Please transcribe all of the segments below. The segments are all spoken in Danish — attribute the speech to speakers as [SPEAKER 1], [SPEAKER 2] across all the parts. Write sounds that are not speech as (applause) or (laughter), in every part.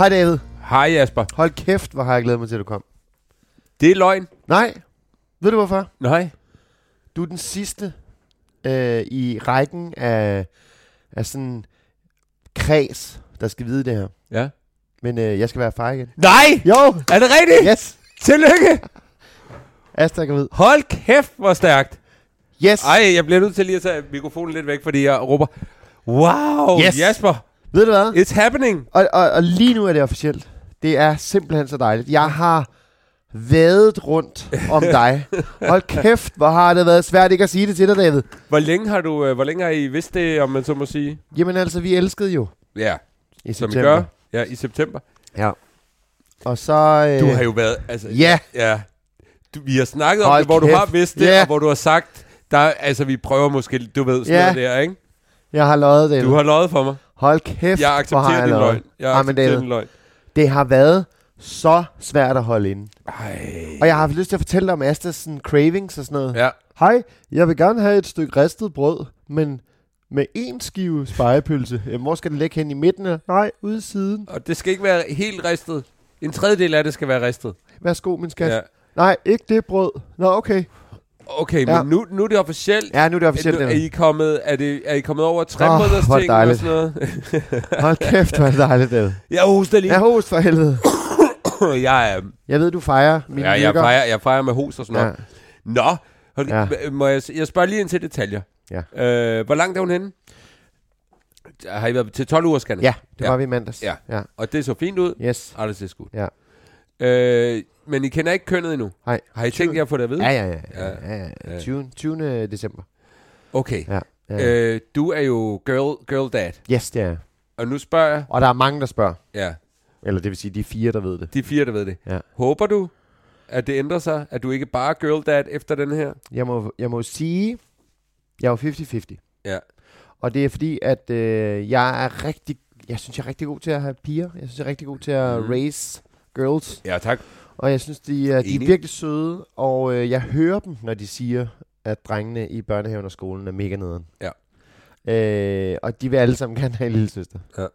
[SPEAKER 1] Hej David.
[SPEAKER 2] Hej Jasper.
[SPEAKER 1] Hold kæft, hvor har jeg glædet mig til, at du kom.
[SPEAKER 2] Det er løgn.
[SPEAKER 1] Nej. Ved du hvorfor?
[SPEAKER 2] Nej.
[SPEAKER 1] Du er den sidste øh, i rækken af, af sådan kreds, der skal vide det her.
[SPEAKER 2] Ja.
[SPEAKER 1] Men øh, jeg skal være far igen.
[SPEAKER 2] Nej!
[SPEAKER 1] Jo!
[SPEAKER 2] Er det rigtigt?
[SPEAKER 1] Yes!
[SPEAKER 2] Tillykke!
[SPEAKER 1] Asta kan vide.
[SPEAKER 2] Hold kæft, hvor stærkt.
[SPEAKER 1] Yes!
[SPEAKER 2] Ej, jeg bliver nødt til lige at tage mikrofonen lidt væk, fordi jeg råber, wow,
[SPEAKER 1] Yes.
[SPEAKER 2] Jasper,
[SPEAKER 1] Ved du hvad?
[SPEAKER 2] it's happening.
[SPEAKER 1] Og, og, og lige nu er det officielt. Det er simpelthen så dejligt. Jeg har vædet rundt om (laughs) dig. Hold kæft, hvor har det været svært ikke at sige det til dig, David.
[SPEAKER 2] Hvor længe har du, øh, hvor længe har I vidst det, om man så må sige?
[SPEAKER 1] Jamen altså, vi elskede jo
[SPEAKER 2] Ja,
[SPEAKER 1] i
[SPEAKER 2] som
[SPEAKER 1] september.
[SPEAKER 2] gør. Ja, i september.
[SPEAKER 1] Ja. Og så... Øh,
[SPEAKER 2] Du har jo været, altså...
[SPEAKER 1] Ja.
[SPEAKER 2] Ja. Du, vi har snakket om
[SPEAKER 1] Hold
[SPEAKER 2] det, hvor du
[SPEAKER 1] kæft.
[SPEAKER 2] har vidst det,
[SPEAKER 1] Ja.
[SPEAKER 2] og hvor du har sagt, der, altså vi prøver måske, du ved, sådan
[SPEAKER 1] Ja.
[SPEAKER 2] noget der, ikke?
[SPEAKER 1] Jeg har løjet, David.
[SPEAKER 2] Du har løjet for mig.
[SPEAKER 1] Hold kæft,
[SPEAKER 2] Jeg
[SPEAKER 1] hvor har jeg
[SPEAKER 2] din løgn. Jeg
[SPEAKER 1] David,
[SPEAKER 2] din løgn.
[SPEAKER 1] Det har været så svært at holde inde.
[SPEAKER 2] Ej.
[SPEAKER 1] Og jeg har haft lyst til at fortælle dig om Astas sådan, cravings og sådan noget.
[SPEAKER 2] Ja.
[SPEAKER 1] Hej, jeg vil gerne have et stykke ristet brød, men med en skive spejepølse. Hvor skal det ligge hen i midten? Nej, ude i siden.
[SPEAKER 2] Og det skal ikke være helt ristet. En tredjedel af det skal være ristet.
[SPEAKER 1] Værsgo, min skat.
[SPEAKER 2] Ja.
[SPEAKER 1] Nej, ikke det brød. Nå, okay.
[SPEAKER 2] Okay,
[SPEAKER 1] Ja.
[SPEAKER 2] men nu, nu er det officielt.
[SPEAKER 1] Ja, nu er det officielt.
[SPEAKER 2] er, er, I kommet, er, det, er I kommet over tre oh, måneders ting og
[SPEAKER 1] dejligt.
[SPEAKER 2] sådan noget? (laughs)
[SPEAKER 1] Hold kæft, hvor er det dejligt, David.
[SPEAKER 2] jeg hoster lige.
[SPEAKER 1] Jeg host for helvede. (coughs)
[SPEAKER 2] jeg, er,
[SPEAKER 1] Jeg ved, du fejrer mine
[SPEAKER 2] ja, jeg, fejrer, jeg fejrer med hos og sådan
[SPEAKER 1] Ja.
[SPEAKER 2] noget. Nå, hold,
[SPEAKER 1] Ja.
[SPEAKER 2] må jeg, jeg spørger lige ind til detaljer.
[SPEAKER 1] Ja.
[SPEAKER 2] Øh, hvor langt er hun henne? Har I været til 12 uger, scanner?
[SPEAKER 1] ja, det
[SPEAKER 2] Ja.
[SPEAKER 1] var vi i mandags.
[SPEAKER 2] Ja.
[SPEAKER 1] ja.
[SPEAKER 2] Og det så fint ud?
[SPEAKER 1] Yes.
[SPEAKER 2] Ej, det ser sgu.
[SPEAKER 1] Ja.
[SPEAKER 2] Øh, men I kender ikke kønnet endnu?
[SPEAKER 1] Nej.
[SPEAKER 2] Har I tænkt jer at få det at vide?
[SPEAKER 1] Ja, ja, ja.
[SPEAKER 2] Ja.
[SPEAKER 1] ja, ja,
[SPEAKER 2] Ja.
[SPEAKER 1] ja. 20, 20. december.
[SPEAKER 2] Okay.
[SPEAKER 1] Ja. ja.
[SPEAKER 2] Øh, du er jo girl, girl dad.
[SPEAKER 1] Yes, det er.
[SPEAKER 2] Og nu spørger jeg...
[SPEAKER 1] Og der er mange, der spørger.
[SPEAKER 2] Ja,
[SPEAKER 1] Eller det vil sige, de fire, der ved det.
[SPEAKER 2] de fire, der ved det.
[SPEAKER 1] Ja.
[SPEAKER 2] Håber du, at det ændrer sig? At du ikke bare girl dad efter den her?
[SPEAKER 1] Jeg må, jeg må sige, jeg er jo 50-50.
[SPEAKER 2] Ja.
[SPEAKER 1] Og det er fordi, at øh, jeg er rigtig, jeg synes, jeg er rigtig god til at have piger. Jeg synes, jeg er rigtig god til at mm. raise girls.
[SPEAKER 2] Ja, tak.
[SPEAKER 1] Og jeg synes, de, er, de er virkelig søde. Og øh, jeg hører dem, når de siger, at drengene i børnehaven og skolen er mega nederen.
[SPEAKER 2] Ja.
[SPEAKER 1] Øh, og de vil alle sammen (laughs) gerne have en lille søster.
[SPEAKER 2] Ja.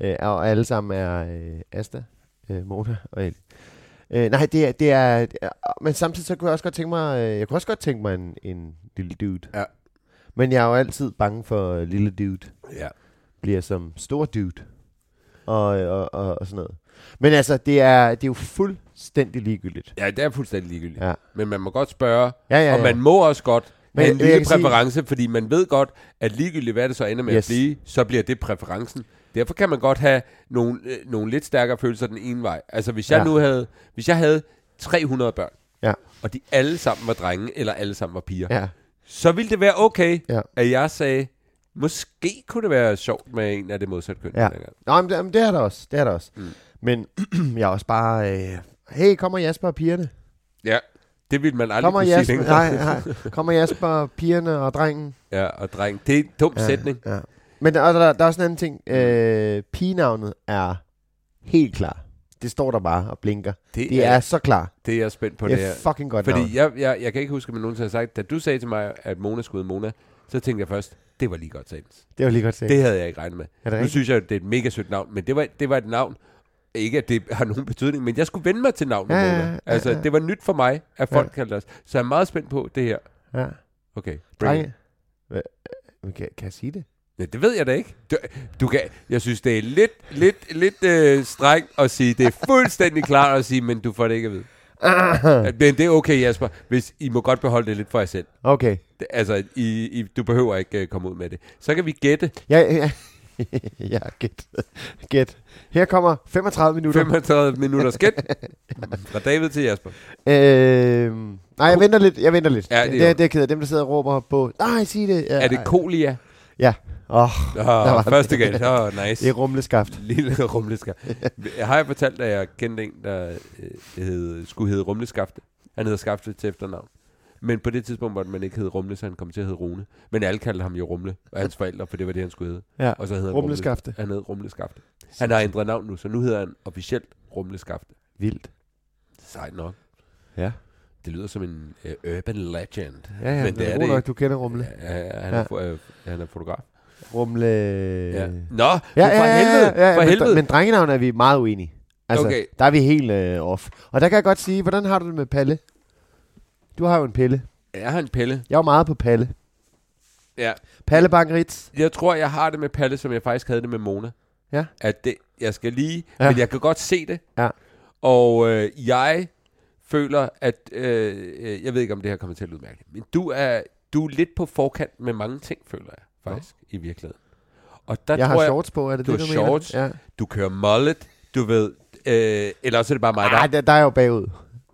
[SPEAKER 1] Øh, og alle sammen er øh, Asta, øh, Mona og Ellie. Øh, nej, det er, det er, det er... Men samtidig så kunne jeg også godt tænke mig... Øh, jeg kunne også godt tænke mig en, en lille dude.
[SPEAKER 2] Ja.
[SPEAKER 1] Men jeg er jo altid bange for øh, lille dude
[SPEAKER 2] Ja.
[SPEAKER 1] bliver som stor dude. Og, og, og, og sådan noget. Men altså, det er, det er jo fuldstændig ligegyldigt.
[SPEAKER 2] Ja, det er fuldstændig ligegyldigt.
[SPEAKER 1] Ja.
[SPEAKER 2] Men man må godt spørge,
[SPEAKER 1] Ja, ja,
[SPEAKER 2] og
[SPEAKER 1] ja.
[SPEAKER 2] man må også godt
[SPEAKER 1] Men
[SPEAKER 2] have en lille
[SPEAKER 1] kan sige-
[SPEAKER 2] præference, fordi man ved godt, at ligegyldigt hvad det så ender med
[SPEAKER 1] Yes.
[SPEAKER 2] at blive, så bliver det præferencen. Derfor kan man godt have nogle, øh, nogle lidt stærkere følelser den ene vej. Altså hvis jeg
[SPEAKER 1] Ja.
[SPEAKER 2] nu havde, hvis jeg havde 300 børn,
[SPEAKER 1] Ja.
[SPEAKER 2] og de alle sammen var drenge, eller alle sammen var piger,
[SPEAKER 1] Ja.
[SPEAKER 2] så ville det være okay,
[SPEAKER 1] Ja.
[SPEAKER 2] at jeg sagde, måske kunne det være sjovt med en af det modsatte køn.
[SPEAKER 1] Ja. Nå, men det, men det er der også. Det er der også.
[SPEAKER 2] Mm.
[SPEAKER 1] Mm. Men (clears throat) jeg er også bare... Øh, hey, kommer Jasper og pigerne?
[SPEAKER 2] Ja, det ville man aldrig
[SPEAKER 1] Kommer
[SPEAKER 2] kunne
[SPEAKER 1] Jasper,
[SPEAKER 2] sige.
[SPEAKER 1] nej, nej, kommer Jasper, pigerne og drengen?
[SPEAKER 2] Ja, og dreng, det er en dum ja. sætning.
[SPEAKER 1] Ja. Men der, der, der er også en anden ting. Øh, pigenavnet er helt klar. Det står der bare og blinker.
[SPEAKER 2] Det,
[SPEAKER 1] Det er så klar.
[SPEAKER 2] det er jeg spændt på
[SPEAKER 1] Det
[SPEAKER 2] det
[SPEAKER 1] er fucking godt navn.
[SPEAKER 2] Fordi jeg, jeg, jeg kan ikke huske, at man nogensinde har sagt, da du sagde til mig, at Mona skulle Mona, så tænkte jeg først, det var lige godt sagt.
[SPEAKER 1] Det var lige godt set.
[SPEAKER 2] Det havde jeg ikke regnet med.
[SPEAKER 1] er
[SPEAKER 2] Nu synes jeg, det er et mega sødt navn, men det var, det var et navn, ikke at det har nogen betydning, men jeg skulle vende mig til navnet
[SPEAKER 1] Ja, ja,
[SPEAKER 2] Mona.
[SPEAKER 1] ja,
[SPEAKER 2] Altså,
[SPEAKER 1] ja.
[SPEAKER 2] det var nyt for mig, at folk
[SPEAKER 1] Ja.
[SPEAKER 2] kaldte os. Så jeg er meget spændt på det her.
[SPEAKER 1] Ja.
[SPEAKER 2] Okay.
[SPEAKER 1] Drenge. Øh, Kan, kan jeg sige det?
[SPEAKER 2] Ja, det ved jeg da ikke. Du, du kan, jeg synes, det er lidt, lidt, lidt øh, strengt at sige. Det er fuldstændig klart at sige, men du får det ikke at vide. (coughs) Men det er okay, Jasper, hvis I må godt beholde det lidt for jer selv.
[SPEAKER 1] Okay.
[SPEAKER 2] Det, altså, I, I, du behøver ikke uh, komme ud med det. Så kan vi gætte
[SPEAKER 1] Ja, ja. (laughs) ja, gæt. Gæt. Her kommer 35 minutter.
[SPEAKER 2] 35 minutters gæt fra David til Jasper.
[SPEAKER 1] Øh, nej, jeg venter lidt. Jeg venter lidt.
[SPEAKER 2] Ja, det er
[SPEAKER 1] det,
[SPEAKER 2] jo-
[SPEAKER 1] det er ked af. Dem, der sidder og råber på. Nej, sig det. Ja,
[SPEAKER 2] Er det kolia?
[SPEAKER 1] Åh,
[SPEAKER 2] Oh,
[SPEAKER 1] var den.
[SPEAKER 2] første gæt. Åh, oh, nice.
[SPEAKER 1] det er rumleskaft. (laughs)
[SPEAKER 2] Lille rumleskaft. Jeg har jeg fortalt, at jeg kendte en, der øh, hed, skulle hedde Rumleskafte. Han hedder Skafte til efternavn. Men på det tidspunkt måtte man ikke hedde Rumle, så han kom til at hedde Rune. Men alle kaldte ham jo Rumle, og hans forældre, for det var det, han skulle hedde.
[SPEAKER 1] Ja,
[SPEAKER 2] Og så hedder han
[SPEAKER 1] rumleskafte.
[SPEAKER 2] Rumle, han hed Rumleskafte. Han har ændret navn nu, så nu hedder han officielt Rumleskafte.
[SPEAKER 1] Vildt.
[SPEAKER 2] Sejt nok.
[SPEAKER 1] Ja.
[SPEAKER 2] Det lyder som en uh, urban legend.
[SPEAKER 1] Ja, ja,
[SPEAKER 2] Men det er det
[SPEAKER 1] nok, du kender rumle.
[SPEAKER 2] Ja, ja, han,
[SPEAKER 1] Ja.
[SPEAKER 2] Er, fo- øh, han er fotograf.
[SPEAKER 1] Rumle...
[SPEAKER 2] Ja.
[SPEAKER 1] Ja,
[SPEAKER 2] Nå,
[SPEAKER 1] ja,
[SPEAKER 2] for helvede,
[SPEAKER 1] ja, ja,
[SPEAKER 2] for
[SPEAKER 1] men,
[SPEAKER 2] helvede.
[SPEAKER 1] Men drengenavn er vi meget uenige. Altså,
[SPEAKER 2] Okay.
[SPEAKER 1] der er vi helt øh, off. Og der kan jeg godt sige, hvordan har du det med Palle? Du har jo en Pelle.
[SPEAKER 2] er han Pelle?
[SPEAKER 1] Jeg er jo meget på Palle.
[SPEAKER 2] Ja.
[SPEAKER 1] Palle Bangeritz.
[SPEAKER 2] Jeg tror, jeg har det med Palle, som jeg faktisk havde det med Mona.
[SPEAKER 1] Ja.
[SPEAKER 2] At det, jeg skal lige,
[SPEAKER 1] Ja.
[SPEAKER 2] men jeg kan godt se det.
[SPEAKER 1] Ja.
[SPEAKER 2] Og øh, jeg føler, at, øh, øh, jeg ved ikke, om det her kommer til at lyde mærkeligt, men du er, du er lidt på forkant med mange ting, føler jeg faktisk, i virkeligheden. Og der
[SPEAKER 1] Jeg
[SPEAKER 2] tror
[SPEAKER 1] har
[SPEAKER 2] jeg,
[SPEAKER 1] shorts på, er det
[SPEAKER 2] du
[SPEAKER 1] det,
[SPEAKER 2] har
[SPEAKER 1] du mener?
[SPEAKER 2] shorts.
[SPEAKER 1] Ja.
[SPEAKER 2] du kører mullet, du ved, øh, eller også er det bare mig, der...
[SPEAKER 1] Ej, der, der er jeg jo bagud.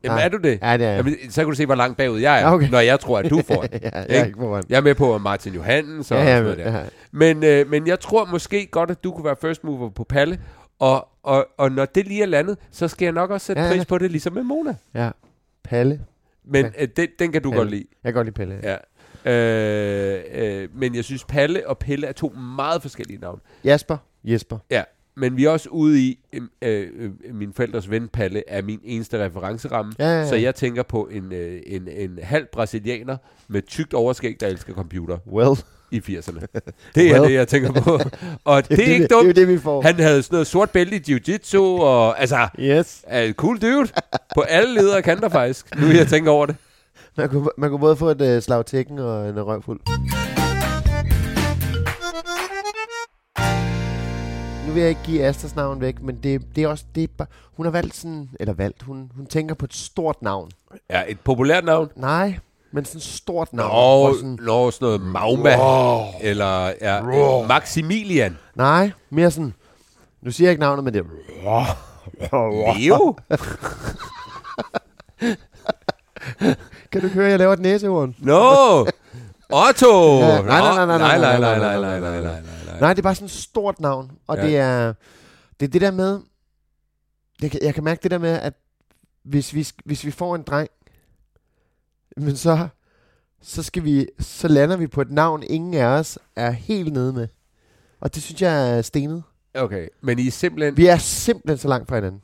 [SPEAKER 2] Jamen,
[SPEAKER 1] nej.
[SPEAKER 2] er du det?
[SPEAKER 1] Ja, det er jeg.
[SPEAKER 2] Jamen, så kan du se, hvor langt bagud jeg er,
[SPEAKER 1] Ja, okay.
[SPEAKER 2] når jeg tror, at du får (laughs) den.
[SPEAKER 1] ja, jeg er
[SPEAKER 2] Ikke?
[SPEAKER 1] foran.
[SPEAKER 2] Jeg er med på Martin Johansen, så
[SPEAKER 1] Ja,
[SPEAKER 2] ja,
[SPEAKER 1] ja,
[SPEAKER 2] sådan noget der.
[SPEAKER 1] ja.
[SPEAKER 2] Men, øh, men jeg tror måske godt, at du kunne være first mover på Palle. Og, og, og når det lige er landet, så skal jeg nok også sætte
[SPEAKER 1] Ja,
[SPEAKER 2] ja,
[SPEAKER 1] ja.
[SPEAKER 2] pris på det, ligesom med Mona.
[SPEAKER 1] Ja. Palle.
[SPEAKER 2] Men
[SPEAKER 1] Ja.
[SPEAKER 2] øh, den, den kan du
[SPEAKER 1] Palle.
[SPEAKER 2] godt lide.
[SPEAKER 1] Jeg kan godt lide Palle.
[SPEAKER 2] Ja. Øh, øh, men jeg synes, Palle og Pelle er to meget forskellige navne.
[SPEAKER 1] Jasper. Jesper.
[SPEAKER 2] Ja, men vi er også ude i, øh, øh, min forældres ven Palle er min eneste referenceramme.
[SPEAKER 1] Ja, ja, ja.
[SPEAKER 2] Så jeg tænker på en, øh, en, en halv brasilianer med tykt overskæg, der elsker computer
[SPEAKER 1] Well.
[SPEAKER 2] i 80'erne. Det er
[SPEAKER 1] Well.
[SPEAKER 2] det, jeg tænker på. (laughs) Og det,
[SPEAKER 1] er
[SPEAKER 2] er ikke
[SPEAKER 1] det, det er
[SPEAKER 2] dumt.
[SPEAKER 1] det, vi får.
[SPEAKER 2] Han havde sådan noget sort bælte i jiu-jitsu, og altså,
[SPEAKER 1] Yes.
[SPEAKER 2] uh, cool dude. På alle ledere kanter faktisk, nu jeg tænker over det.
[SPEAKER 1] Man kunne, man kunne både få et uh, slag tækken og en røvfuld. Nu vil jeg ikke give Astras navn væk, men det, det er også... Det er bare, hun har valgt sådan... Eller valgt. Hun, hun tænker på et stort navn.
[SPEAKER 2] Ja, et populært navn.
[SPEAKER 1] Nej, men sådan et stort navn.
[SPEAKER 2] Nå,
[SPEAKER 1] sådan,
[SPEAKER 2] nå, sådan noget Magma. Eller ja, øh, Maximilian.
[SPEAKER 1] nej, mere sådan... Nu siger jeg ikke navnet, men det er...
[SPEAKER 2] Leo?
[SPEAKER 1] Kan du høre, jeg laver et næsehorn?
[SPEAKER 2] Nå! Otto!
[SPEAKER 1] Ja, nej, nej, nej, nej,
[SPEAKER 2] nej, nej,
[SPEAKER 1] nej,
[SPEAKER 2] nej,
[SPEAKER 1] nej,
[SPEAKER 2] nej, nej,
[SPEAKER 1] nej,
[SPEAKER 2] nej,
[SPEAKER 1] det er bare sådan et stort navn. Og
[SPEAKER 2] Ja.
[SPEAKER 1] det er det er det der med... Jeg kan, jeg kan mærke det der med, at hvis vi, hvis vi får en dreng, men så, så, skal vi, så lander vi på et navn, ingen af os er helt nede med. Og det synes jeg er stenet.
[SPEAKER 2] Okay, men I er simpelthen...
[SPEAKER 1] Vi er simpelthen så langt fra hinanden.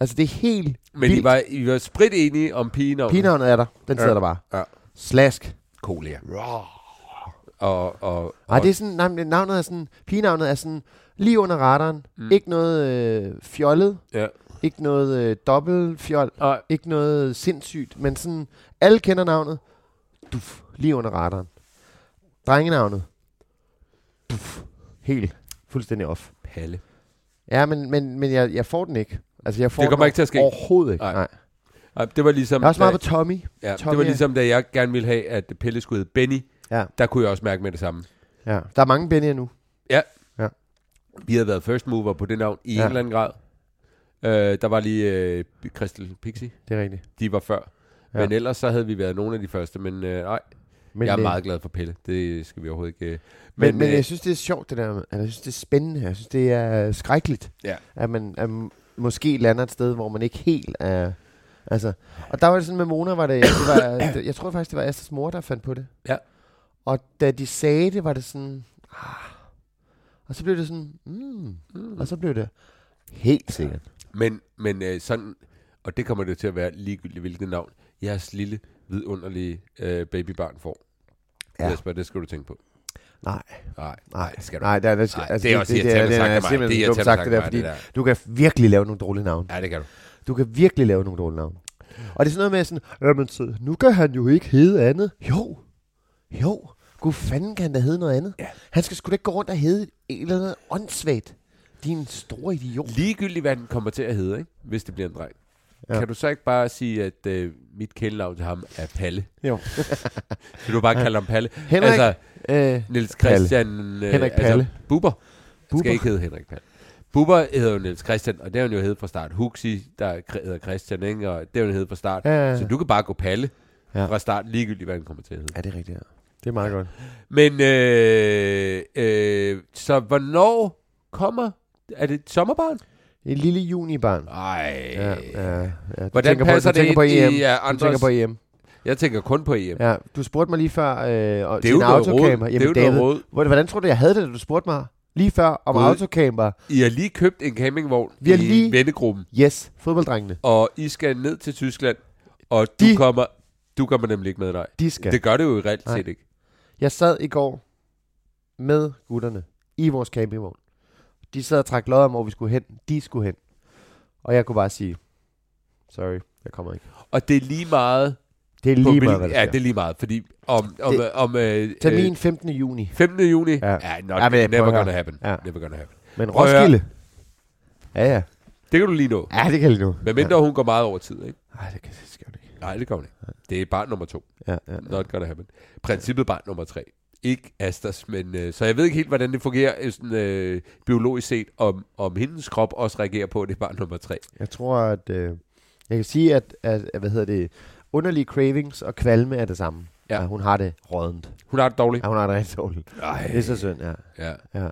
[SPEAKER 1] Altså, det er helt...
[SPEAKER 2] Men I
[SPEAKER 1] vildt.
[SPEAKER 2] var, I var sprit enige om pigenavnet.
[SPEAKER 1] Pigenavnet er der. Den sidder
[SPEAKER 2] Ja.
[SPEAKER 1] der bare.
[SPEAKER 2] Ja.
[SPEAKER 1] Slask.
[SPEAKER 2] Colia. Og, og,
[SPEAKER 1] Nej, det er sådan, nej, navnet er sådan, pigenavnet er sådan lige under radaren.
[SPEAKER 2] Mm.
[SPEAKER 1] Ikke noget øh, fjollet.
[SPEAKER 2] Ja.
[SPEAKER 1] Ikke noget øh, dobbeltfjold.
[SPEAKER 2] Nej,
[SPEAKER 1] Ikke noget sindssygt. Men sådan, alle kender navnet. Duf, lige under radaren. Drengenavnet. Duf, helt. Fuldstændig off.
[SPEAKER 2] Palle.
[SPEAKER 1] Ja, men, men, men jeg, jeg får den ikke. Altså, jeg får
[SPEAKER 2] Det kommer
[SPEAKER 1] den
[SPEAKER 2] ikke til at ske.
[SPEAKER 1] Overhovedet ikke.
[SPEAKER 2] Nej.
[SPEAKER 1] Nej.
[SPEAKER 2] Nej, det var ligesom...
[SPEAKER 1] Jeg er også meget på Tommy.
[SPEAKER 2] Ja, det
[SPEAKER 1] Tommy
[SPEAKER 2] var
[SPEAKER 1] er-
[SPEAKER 2] ligesom, da jeg gerne ville have, at Pelle skulle hedde Benny.
[SPEAKER 1] Ja.
[SPEAKER 2] Der kunne jeg også mærke med det samme.
[SPEAKER 1] Ja. Der er mange Benny'er nu.
[SPEAKER 2] Vi havde været first mover på det navn i
[SPEAKER 1] Ja.
[SPEAKER 2] en eller anden grad. Øh, der var lige øh, Crystal Pixie.
[SPEAKER 1] Det er rigtigt.
[SPEAKER 2] De var før.
[SPEAKER 1] Ja.
[SPEAKER 2] Men ellers så havde vi været nogle af de første. Men øh, nej,
[SPEAKER 1] Men,
[SPEAKER 2] jeg er
[SPEAKER 1] øh,
[SPEAKER 2] meget glad for Pelle. Det skal vi overhovedet ikke... Øh.
[SPEAKER 1] Men, men, men
[SPEAKER 2] øh,
[SPEAKER 1] jeg synes, det er sjovt, det der. med- Altså, jeg synes, det er spændende. Jeg synes, det er skrækkeligt.
[SPEAKER 2] Ja.
[SPEAKER 1] At man at måske lander et sted, hvor man ikke helt er... Altså, og der var det sådan med Mona, var det, det var, det, (coughs) jeg tror faktisk, det var Astras mor, der fandt på det.
[SPEAKER 2] Ja.
[SPEAKER 1] Og da de sagde det, var det sådan, ah, Og så blev det sådan, mm. mm. og så blev det helt sikkert.
[SPEAKER 2] Men, men øh, sådan, og det kommer det til at være ligegyldigt, hvilket navn jeres lille, vidunderlige øh, babybarn får.
[SPEAKER 1] Ja.
[SPEAKER 2] Jesper, det skal du tænke på.
[SPEAKER 1] Nej,
[SPEAKER 2] Nej,
[SPEAKER 1] nej,
[SPEAKER 2] det skal du
[SPEAKER 1] nej, det er, det,
[SPEAKER 2] Nej,
[SPEAKER 1] altså,
[SPEAKER 2] det er også
[SPEAKER 1] det, det, er
[SPEAKER 2] af mig.
[SPEAKER 1] simpelthen
[SPEAKER 2] Det er
[SPEAKER 1] dumt
[SPEAKER 2] irriterende
[SPEAKER 1] sagt det der, fordi
[SPEAKER 2] det der.
[SPEAKER 1] du kan virkelig lave nogle dårlige navne.
[SPEAKER 2] Ja, det kan du.
[SPEAKER 1] Du kan virkelig lave nogle dårlige navne. Og det er sådan noget med sådan, jamen så, nu kan han jo ikke hedde andet. Jo, jo, gud fanden kan han da hedde noget andet.
[SPEAKER 2] Ja.
[SPEAKER 1] Han skal sgu da ikke gå rundt og hedde et eller andet åndssvagt. Din store idiot.
[SPEAKER 2] Ligegyldigt, hvad den kommer til at hedde, ikke? hvis det bliver en dreng.
[SPEAKER 1] Ja.
[SPEAKER 2] Kan du så ikke bare sige, at øh, mit kælenavn til ham er Palle?
[SPEAKER 1] Jo. (laughs)
[SPEAKER 2] Vil du bare kalde ham Palle?
[SPEAKER 1] Henrik,
[SPEAKER 2] Altså,
[SPEAKER 1] øh,
[SPEAKER 2] Niels Christian... Øh,
[SPEAKER 1] Henrik Palle.
[SPEAKER 2] Altså, Bubber.
[SPEAKER 1] Bubber.
[SPEAKER 2] Skal ikke hedde Henrik Palle. Bubber hedder jo Niels Christian, og det har han jo heddet fra start. Huxi, der hedder Christian, ikke? og det har han heddet fra start.
[SPEAKER 1] Ja, ja, ja.
[SPEAKER 2] Så du kan bare gå Palle
[SPEAKER 1] ja.
[SPEAKER 2] fra start, ligegyldigt hvad han kommer til at hedde.
[SPEAKER 1] ja, det er rigtigt, ja. Det er meget godt.
[SPEAKER 2] Men, øh, øh, så hvornår kommer... Er det et sommerbarn?
[SPEAKER 1] Et lille junibarn.
[SPEAKER 2] Ej.
[SPEAKER 1] Ja, ja, ja. Du
[SPEAKER 2] Hvordan
[SPEAKER 1] tænker
[SPEAKER 2] passer
[SPEAKER 1] på, du
[SPEAKER 2] det
[SPEAKER 1] på EM.
[SPEAKER 2] i, uh,
[SPEAKER 1] Du
[SPEAKER 2] andres...
[SPEAKER 1] tænker på EM.
[SPEAKER 2] Jeg tænker kun på EM.
[SPEAKER 1] Ja, du spurgte mig lige før øh,
[SPEAKER 2] Det er råd.
[SPEAKER 1] autocamper.
[SPEAKER 2] Det
[SPEAKER 1] Jamen,
[SPEAKER 2] er jo
[SPEAKER 1] David,
[SPEAKER 2] råd.
[SPEAKER 1] hvor- hvordan tror du, jeg havde det, da du spurgte mig lige før om
[SPEAKER 2] Gud.
[SPEAKER 1] autocamper?
[SPEAKER 2] I har lige købt en campingvogn
[SPEAKER 1] Vi har
[SPEAKER 2] i
[SPEAKER 1] lige-
[SPEAKER 2] vennegruppen,
[SPEAKER 1] Yes, fodbolddrengene.
[SPEAKER 2] og I skal ned til Tyskland, og du,
[SPEAKER 1] De-
[SPEAKER 2] kommer, du kommer nemlig ikke med, nej.
[SPEAKER 1] De skal.
[SPEAKER 2] Det gør det jo i
[SPEAKER 1] Nej.
[SPEAKER 2] set ikke.
[SPEAKER 1] Jeg sad i går med gutterne i vores campingvogn. De sad og trak lod om, hvor vi skulle hen. De skulle hen. Og jeg kunne bare sige, sorry, jeg kommer ikke.
[SPEAKER 2] Og det er lige meget...
[SPEAKER 1] Det er lige meget, hvad
[SPEAKER 2] Ja, det er lige meget, fordi om, om,
[SPEAKER 1] Det-
[SPEAKER 2] om øh,
[SPEAKER 1] Termin 15. juni.
[SPEAKER 2] 15. juni,
[SPEAKER 1] Ja.
[SPEAKER 2] ja, ja, not,
[SPEAKER 1] Ja, men
[SPEAKER 2] never gonna happen.
[SPEAKER 1] Ja.
[SPEAKER 2] Never gonna happen.
[SPEAKER 1] Men
[SPEAKER 2] Prøv.
[SPEAKER 1] Roskilde. Ja, ja.
[SPEAKER 2] Det kan du lige nå.
[SPEAKER 1] Ja, det kan jeg lige nu.
[SPEAKER 2] Men mindre hun går meget over tid, ikke?
[SPEAKER 1] Nej, det kan det skal.
[SPEAKER 2] Nej, det kommer ikke. Det er barn nummer to.
[SPEAKER 1] Ja, ja, ja.
[SPEAKER 2] Not gonna happen. Princippet barn nummer tre. Ikke Astas, men øh, så jeg ved ikke helt, hvordan det fungerer øh, sådan, øh, biologisk set, om, om hendes krop også reagerer på, at det er barn nummer tre.
[SPEAKER 1] Jeg tror, at... Øh, jeg kan sige, at, at, at, hvad hedder det, underlige cravings og kvalme er det samme.
[SPEAKER 2] Ja.
[SPEAKER 1] hun har det rådent.
[SPEAKER 2] Hun har det dårligt.
[SPEAKER 1] Ja, hun har det rigtig dårligt.
[SPEAKER 2] Ej.
[SPEAKER 1] Det er så synd, ja.
[SPEAKER 2] Ja.
[SPEAKER 1] ja.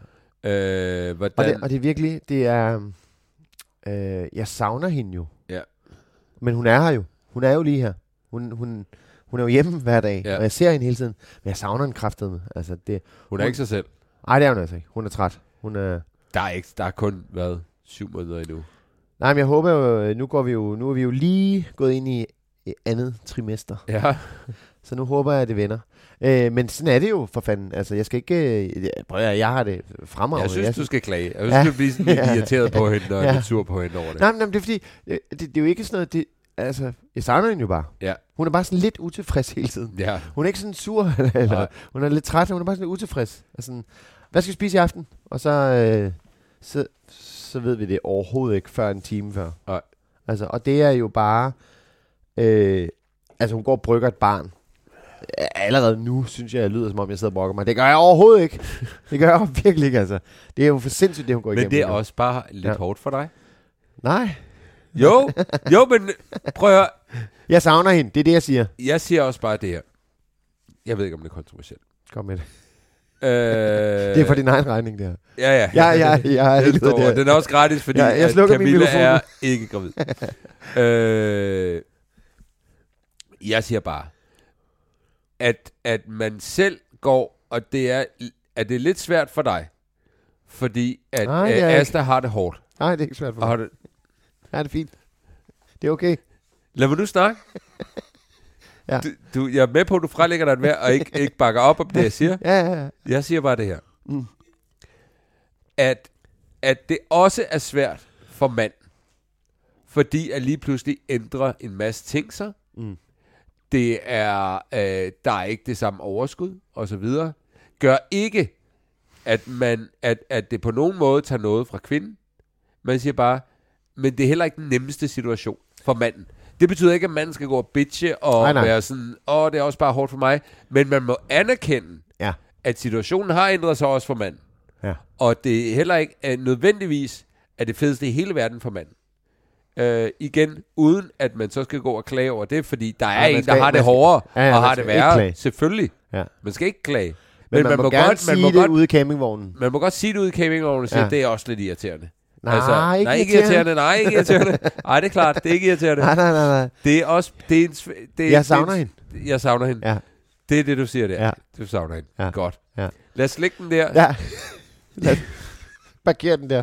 [SPEAKER 2] Øh, hvordan...
[SPEAKER 1] Og, det, og det er virkelig, det er... Øh, jeg savner hende jo.
[SPEAKER 2] Ja.
[SPEAKER 1] Men hun er her jo. Hun er jo lige her. Hun, hun, hun er jo hjemme hver dag,
[SPEAKER 2] Ja.
[SPEAKER 1] og jeg ser hende hele tiden. Men jeg savner hende kraftedeme. Altså, det,
[SPEAKER 2] hun er ikke sig selv.
[SPEAKER 1] ej, det er hun altså ikke. Hun er træt. Hun er...
[SPEAKER 2] Der er, ikke, der er kun været syv måneder endnu.
[SPEAKER 1] Nej, men jeg håber jo, nu går vi jo, nu er vi jo lige gået ind i andet trimester.
[SPEAKER 2] Ja. (laughs)
[SPEAKER 1] Så nu håber jeg, at det vender. Øh, men sådan er det jo, for fanden. Altså, jeg skal ikke... Øh, prøv at, jeg har det fremragende.
[SPEAKER 2] Jeg synes,
[SPEAKER 1] jeg,
[SPEAKER 2] du skal klage. Jeg (laughs) synes,
[SPEAKER 1] Ja.
[SPEAKER 2] du bliver sådan lidt irriteret på hende, og
[SPEAKER 1] Ja.
[SPEAKER 2] lidt sur på hende over det.
[SPEAKER 1] Nej, men nej, men det er fordi, øh, det, det, er jo ikke sådan noget... Det, altså, jeg savner hende jo bare.
[SPEAKER 2] Ja.
[SPEAKER 1] Hun er bare sådan lidt utilfreds hele tiden.
[SPEAKER 2] Ja.
[SPEAKER 1] Hun er ikke sådan sur, (laughs) eller,
[SPEAKER 2] Nej.
[SPEAKER 1] hun er lidt træt, hun er bare sådan lidt utilfreds. Altså, hvad skal vi spise i aften? Og så, øh, så, så ved vi det overhovedet ikke før en time før.
[SPEAKER 2] Nej.
[SPEAKER 1] Altså, og det er jo bare... Øh, altså, hun går og brygger et barn. Allerede nu synes jeg, jeg lyder som om, jeg sidder og brokker mig. Det gør jeg overhovedet ikke. Det gør jeg (laughs) virkelig ikke, altså. Det er jo for sindssygt, det hun går igennem.
[SPEAKER 2] Men det er også bare lidt
[SPEAKER 1] Ja.
[SPEAKER 2] hårdt for dig.
[SPEAKER 1] Nej,
[SPEAKER 2] Jo, jo, men prøv at høre.
[SPEAKER 1] jeg savner hende. Det er det, jeg siger.
[SPEAKER 2] Jeg siger også bare det her. Jeg ved ikke, om det er kontroversielt.
[SPEAKER 1] Kom med det.
[SPEAKER 2] Øh, (laughs)
[SPEAKER 1] Det er for din egen regning, det her.
[SPEAKER 2] Ja, ja.
[SPEAKER 1] Ja, ja, ja.
[SPEAKER 2] Den, står, og den er også gratis, fordi
[SPEAKER 1] Ja, jeg
[SPEAKER 2] at
[SPEAKER 1] slukker min
[SPEAKER 2] Camilla er ikke gravid. (laughs) øh, jeg siger bare, at, at man selv går, og det er, at det er lidt svært for dig, fordi at
[SPEAKER 1] Nej, det
[SPEAKER 2] øh. Asta har det hårdt.
[SPEAKER 1] Nej, det er ikke svært for
[SPEAKER 2] Og
[SPEAKER 1] mig.
[SPEAKER 2] har det,
[SPEAKER 1] Ja, det er fint. Det er okay.
[SPEAKER 2] lad mig nu snakke. (laughs)
[SPEAKER 1] Ja.
[SPEAKER 2] Du, du, jeg er med på, at du frelægger dig et værd, og ikke, ikke bakker op om det, jeg siger.
[SPEAKER 1] Ja, ja, ja.
[SPEAKER 2] Jeg siger bare det her.
[SPEAKER 1] Mm.
[SPEAKER 2] At, at det også er svært for mand, fordi at lige pludselig ændrer en masse ting sig.
[SPEAKER 1] Mm.
[SPEAKER 2] Det er, øh, der er ikke det samme overskud, og så videre. Gør ikke, at, man, at, at det på nogen måde tager noget fra kvinden. Man siger bare, men det er heller ikke den nemmeste situation for manden. Det betyder ikke, at manden skal gå og bitche og
[SPEAKER 1] Nej, nej.
[SPEAKER 2] være sådan, åh, det er også bare hårdt for mig. Men man må anerkende,
[SPEAKER 1] Ja.
[SPEAKER 2] at situationen har ændret sig også for manden.
[SPEAKER 1] Ja.
[SPEAKER 2] Og det er heller ikke uh, nødvendigvis er det fedeste i hele verden for manden. Uh, igen, uden at man så skal gå og klage over det, fordi der er
[SPEAKER 1] man
[SPEAKER 2] en,
[SPEAKER 1] skal-
[SPEAKER 2] der har
[SPEAKER 1] man
[SPEAKER 2] det
[SPEAKER 1] skal-
[SPEAKER 2] hårdere
[SPEAKER 1] Ja, ja,
[SPEAKER 2] og har det
[SPEAKER 1] skal
[SPEAKER 2] værre. Selvfølgelig.
[SPEAKER 1] Ja.
[SPEAKER 2] Man skal ikke klage.
[SPEAKER 1] Men, man, man, må, gerne sige
[SPEAKER 2] man må
[SPEAKER 1] det
[SPEAKER 2] godt,
[SPEAKER 1] ude i campingvognen.
[SPEAKER 2] man må godt sige det ud i campingvognen og sige,
[SPEAKER 1] Ja.
[SPEAKER 2] ja. det er også lidt irriterende.
[SPEAKER 1] Nej, ikke
[SPEAKER 2] nej, ikke
[SPEAKER 1] irriterende.
[SPEAKER 2] Nej, ikke irriterende. Nej, det er klart, det er ikke irriterende.
[SPEAKER 1] Nej, nej, nej, nej.
[SPEAKER 2] Det er også... Det er en, det er,
[SPEAKER 1] Jeg savner
[SPEAKER 2] det er,
[SPEAKER 1] hende.
[SPEAKER 2] Jeg savner hende.
[SPEAKER 1] Ja.
[SPEAKER 2] Det er det, du siger der.
[SPEAKER 1] Ja.
[SPEAKER 2] Du savner hende.
[SPEAKER 1] Ja.
[SPEAKER 2] Godt.
[SPEAKER 1] Ja.
[SPEAKER 2] Lad os lægge den der.
[SPEAKER 1] Ja. (laughs) Lad, parkere den der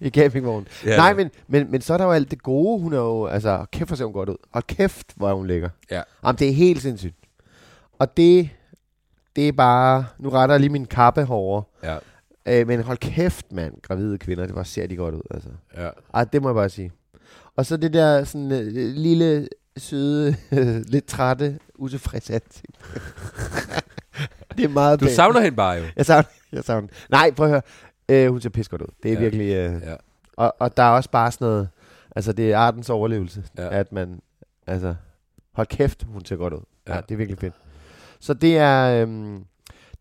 [SPEAKER 1] i campingvognen.
[SPEAKER 2] Ja,
[SPEAKER 1] Nej,
[SPEAKER 2] altså.
[SPEAKER 1] men, men, men så er der jo alt det gode. Hun er jo, altså, kæft hvor ser hun godt ud. Og kæft, hvor hun lækker.
[SPEAKER 2] Ja.
[SPEAKER 1] Jamen, det er helt sindssygt. Og det, det er bare, nu retter jeg lige min kappe herovre.
[SPEAKER 2] Ja,
[SPEAKER 1] Øh, men hold kæft, mand, gravide kvinder, det var ser de godt ud, altså.
[SPEAKER 2] ja.
[SPEAKER 1] Ej, det må jeg bare sige. Og så det der sådan øh, lille, søde, (laughs) lidt trætte, utilfreds ansigt. (laughs) det er meget
[SPEAKER 2] Du
[SPEAKER 1] pænt.
[SPEAKER 2] savner hende bare jo.
[SPEAKER 1] Jeg savner, jeg savner. Nej, prøv at høre. Øh, hun ser pis godt ud. Det er
[SPEAKER 2] Ja.
[SPEAKER 1] virkelig... Øh,
[SPEAKER 2] Ja.
[SPEAKER 1] og, og der er også bare sådan noget... Altså, det er artens overlevelse.
[SPEAKER 2] Ja.
[SPEAKER 1] At man... Altså, hold kæft, hun ser godt ud. Ja,
[SPEAKER 2] Ja.
[SPEAKER 1] ja det er virkelig fedt. Så det er... Øhm,